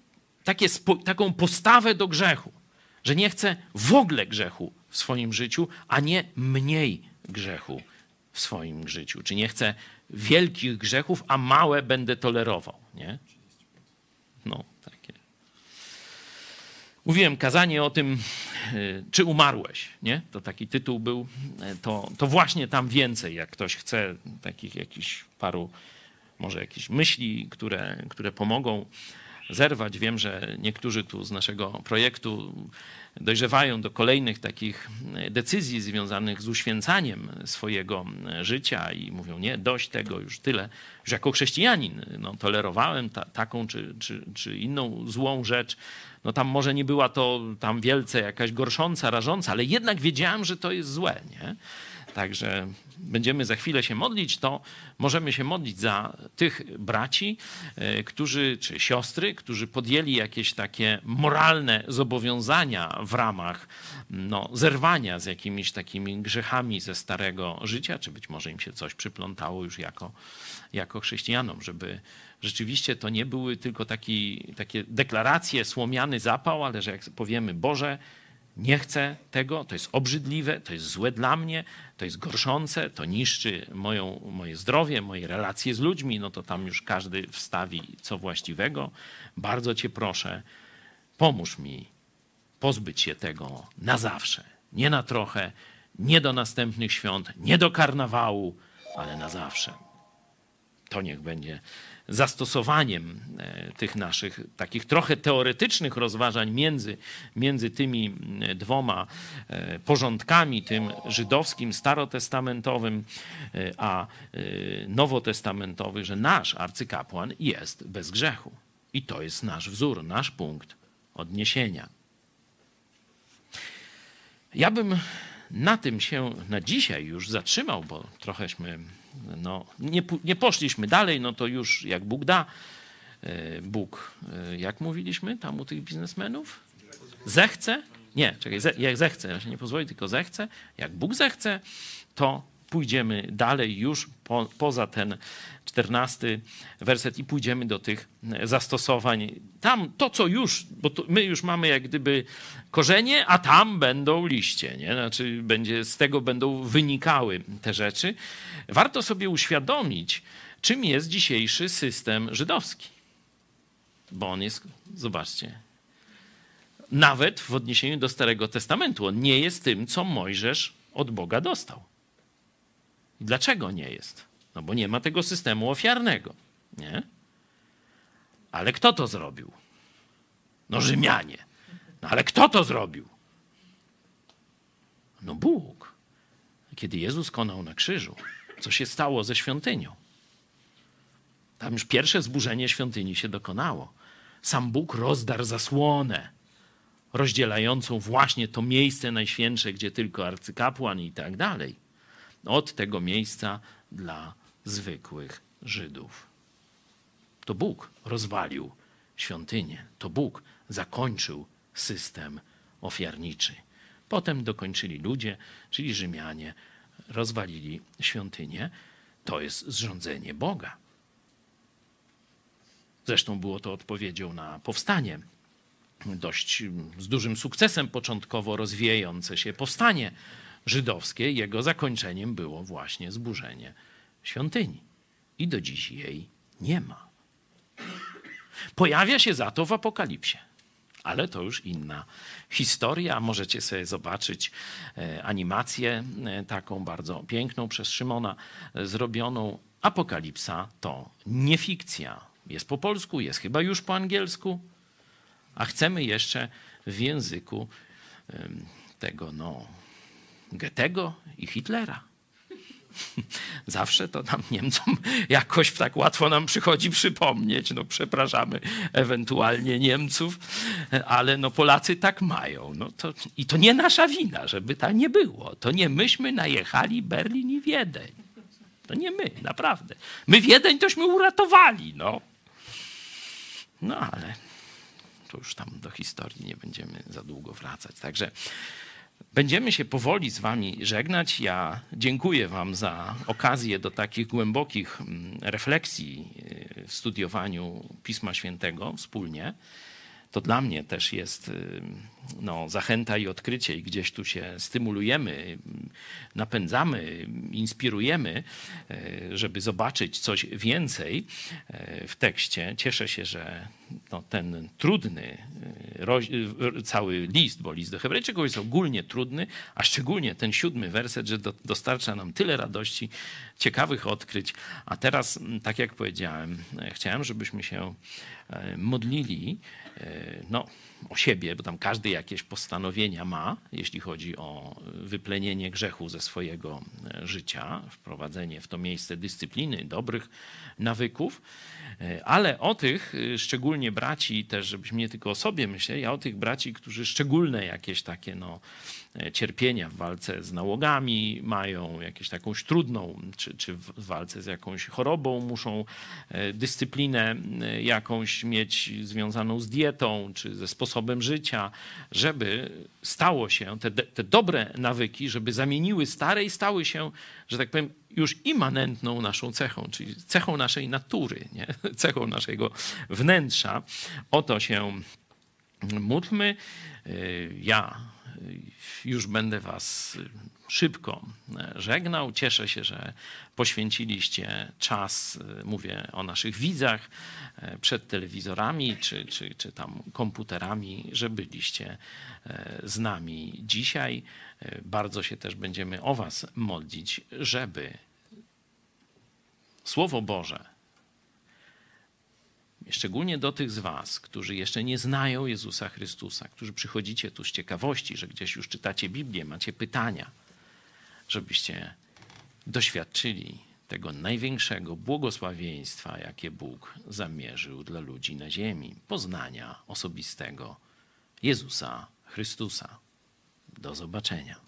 takie, taką postawę do grzechu, że nie chcę w ogóle grzechu w swoim życiu, a nie mniej grzechu w swoim życiu. Czy nie chcę wielkich grzechów, a małe będę tolerował, nie? No, takie. Mówiłem kazanie o tym, y, czy umarłeś, nie? To taki tytuł był. Y, to, to właśnie tam więcej, jak ktoś chce takich jakichś paru, może jakichś myśli, które, które pomogą zerwać. Wiem, że niektórzy tu z naszego projektu dojrzewają do kolejnych takich decyzji związanych z uświęcaniem swojego życia i mówią, nie, dość tego, już tyle. Już jako chrześcijanin no, tolerowałem ta, taką czy, czy, czy inną złą rzecz. No tam może nie była to tam wielce jakaś gorsząca, rażąca, ale jednak wiedziałem, że to jest złe, nie? Także będziemy za chwilę się modlić, to możemy się modlić za tych braci, e, którzy, czy siostry, którzy podjęli jakieś takie moralne zobowiązania w ramach no, zerwania z jakimiś takimi grzechami ze starego życia, czy być może im się coś przyplątało już jako, jako chrześcijanom, żeby rzeczywiście to nie były tylko taki, takie deklaracje, słomiany zapał, ale że jak powiemy, Boże, nie chcę tego, to jest obrzydliwe, to jest złe dla mnie, to jest gorszące, to niszczy moją, moje zdrowie, moje relacje z ludźmi, no to tam już każdy wstawi co właściwego. Bardzo Cię proszę, pomóż mi pozbyć się tego na zawsze. Nie na trochę, nie do następnych świąt, nie do karnawału, ale na zawsze. To niech będzie zastosowaniem e, tych naszych takich trochę teoretycznych rozważań między, między tymi dwoma e, porządkami, tym żydowskim, starotestamentowym, e, a nowotestamentowy, że nasz arcykapłan jest bez grzechu. I to jest nasz wzór, nasz punkt odniesienia. Ja bym na tym się na dzisiaj już zatrzymał, bo trochęśmy no, nie, nie poszliśmy dalej, no to już jak Bóg da, e, Bóg, e, jak mówiliśmy tam u tych biznesmenów? Zechce? Nie, czekaj, ze, jak zechce, ja się nie pozwoli, tylko zechce. Jak Bóg zechce, to pójdziemy dalej już po, poza ten czternasty werset i pójdziemy do tych zastosowań. Tam to, co już, bo my już mamy jak gdyby korzenie, a tam będą liście, nie? Znaczy będzie, z tego będą wynikały te rzeczy. Warto sobie uświadomić, czym jest dzisiejszy system żydowski. Bo on jest, zobaczcie, nawet w odniesieniu do Starego Testamentu, on nie jest tym, co Mojżesz od Boga dostał. I dlaczego nie jest? No bo nie ma tego systemu ofiarnego, nie? Ale kto to zrobił? No Rzymianie. No ale kto to zrobił? No Bóg. Kiedy Jezus konał na krzyżu, co się stało ze świątynią? Tam już pierwsze zburzenie świątyni się dokonało. Sam Bóg rozdarł zasłonę rozdzielającą właśnie to miejsce najświętsze, gdzie tylko arcykapłan i tak dalej, od tego miejsca dla zwykłych Żydów. To Bóg rozwalił świątynię. To Bóg zakończył system ofiarniczy. Potem dokończyli ludzie, czyli Rzymianie, rozwalili świątynię. To jest zrządzenie Boga. Zresztą było to odpowiedzią na powstanie. Dość z dużym sukcesem początkowo rozwijające się powstanie żydowskie. Jego zakończeniem było właśnie zburzenie świątyni. I do dziś jej nie ma. Pojawia się za to w Apokalipsie. Ale to już inna historia. Możecie sobie zobaczyć e, animację e, taką bardzo piękną przez Szymona e, zrobioną. Apokalipsa to nie fikcja. Jest po polsku, jest chyba już po angielsku, a chcemy jeszcze w języku tego, no, Goethego i Hitlera. <laughs> Zawsze to nam Niemcom jakoś tak łatwo nam przychodzi przypomnieć. No przepraszamy ewentualnie Niemców, ale no Polacy tak mają. No to, I to nie nasza wina, żeby tak nie było. To nie myśmy najechali Berlin i Wiedeń. To nie my, naprawdę. My Wiedeń tośmy uratowali, no. No ale to już tam do historii nie będziemy za długo wracać. Także Będziemy się powoli z Wami żegnać. Ja dziękuję Wam za okazję do takich głębokich mm, refleksji y, w studiowaniu Pisma Świętego wspólnie. To dla mnie też jest y, no, zachęta i odkrycie, i gdzieś tu się stymulujemy, y, napędzamy, inspirujemy, żeby zobaczyć coś więcej w tekście. Cieszę się, że no, ten trudny cały list, bo list do Hebrajczyków jest ogólnie trudny, a szczególnie ten siódmy werset, że do, dostarcza nam tyle radości, ciekawych odkryć. A teraz, tak jak powiedziałem, e, chciałem, żebyśmy się e, modlili Eh, no, o siebie, bo tam każdy jakieś postanowienia ma, jeśli chodzi o wyplenienie grzechu ze swojego e, życia, wprowadzenie w to miejsce dyscypliny, dobrych nawyków. E, Ale o tych y, szczególnie braci też, żebyśmy nie tylko o sobie myśleli, a o tych braci, którzy szczególne jakieś takie no, e, cierpienia w walce z nałogami mają, jakąś takąś trudną, czy, czy w walce z jakąś chorobą muszą e, dyscyplinę e, jakąś mieć związaną z dietą, czy ze sposobem życia, żeby stało się, te, te dobre nawyki, żeby zamieniły stare i stały się, że tak powiem, już immanentną naszą cechą, czyli cechą naszej natury, nie? <laughs> cechą naszego wnętrza. O to się módlmy. Y, Ja już będę Was szybko e, żegnał. Cieszę się, że poświęciliście czas, y, mówię o naszych widzach, e, przed telewizorami czy, czy, czy tam komputerami, że byliście e, z nami dzisiaj. E, Bardzo się też będziemy o Was modlić, żeby Słowo Boże, szczególnie do tych z Was, którzy jeszcze nie znają Jezusa Chrystusa, którzy przychodzicie tu z ciekawości, że gdzieś już czytacie Biblię, macie pytania, żebyście doświadczyli tego największego błogosławieństwa, jakie Bóg zamierzył dla ludzi na ziemi poznania osobistego Jezusa Chrystusa. Do zobaczenia.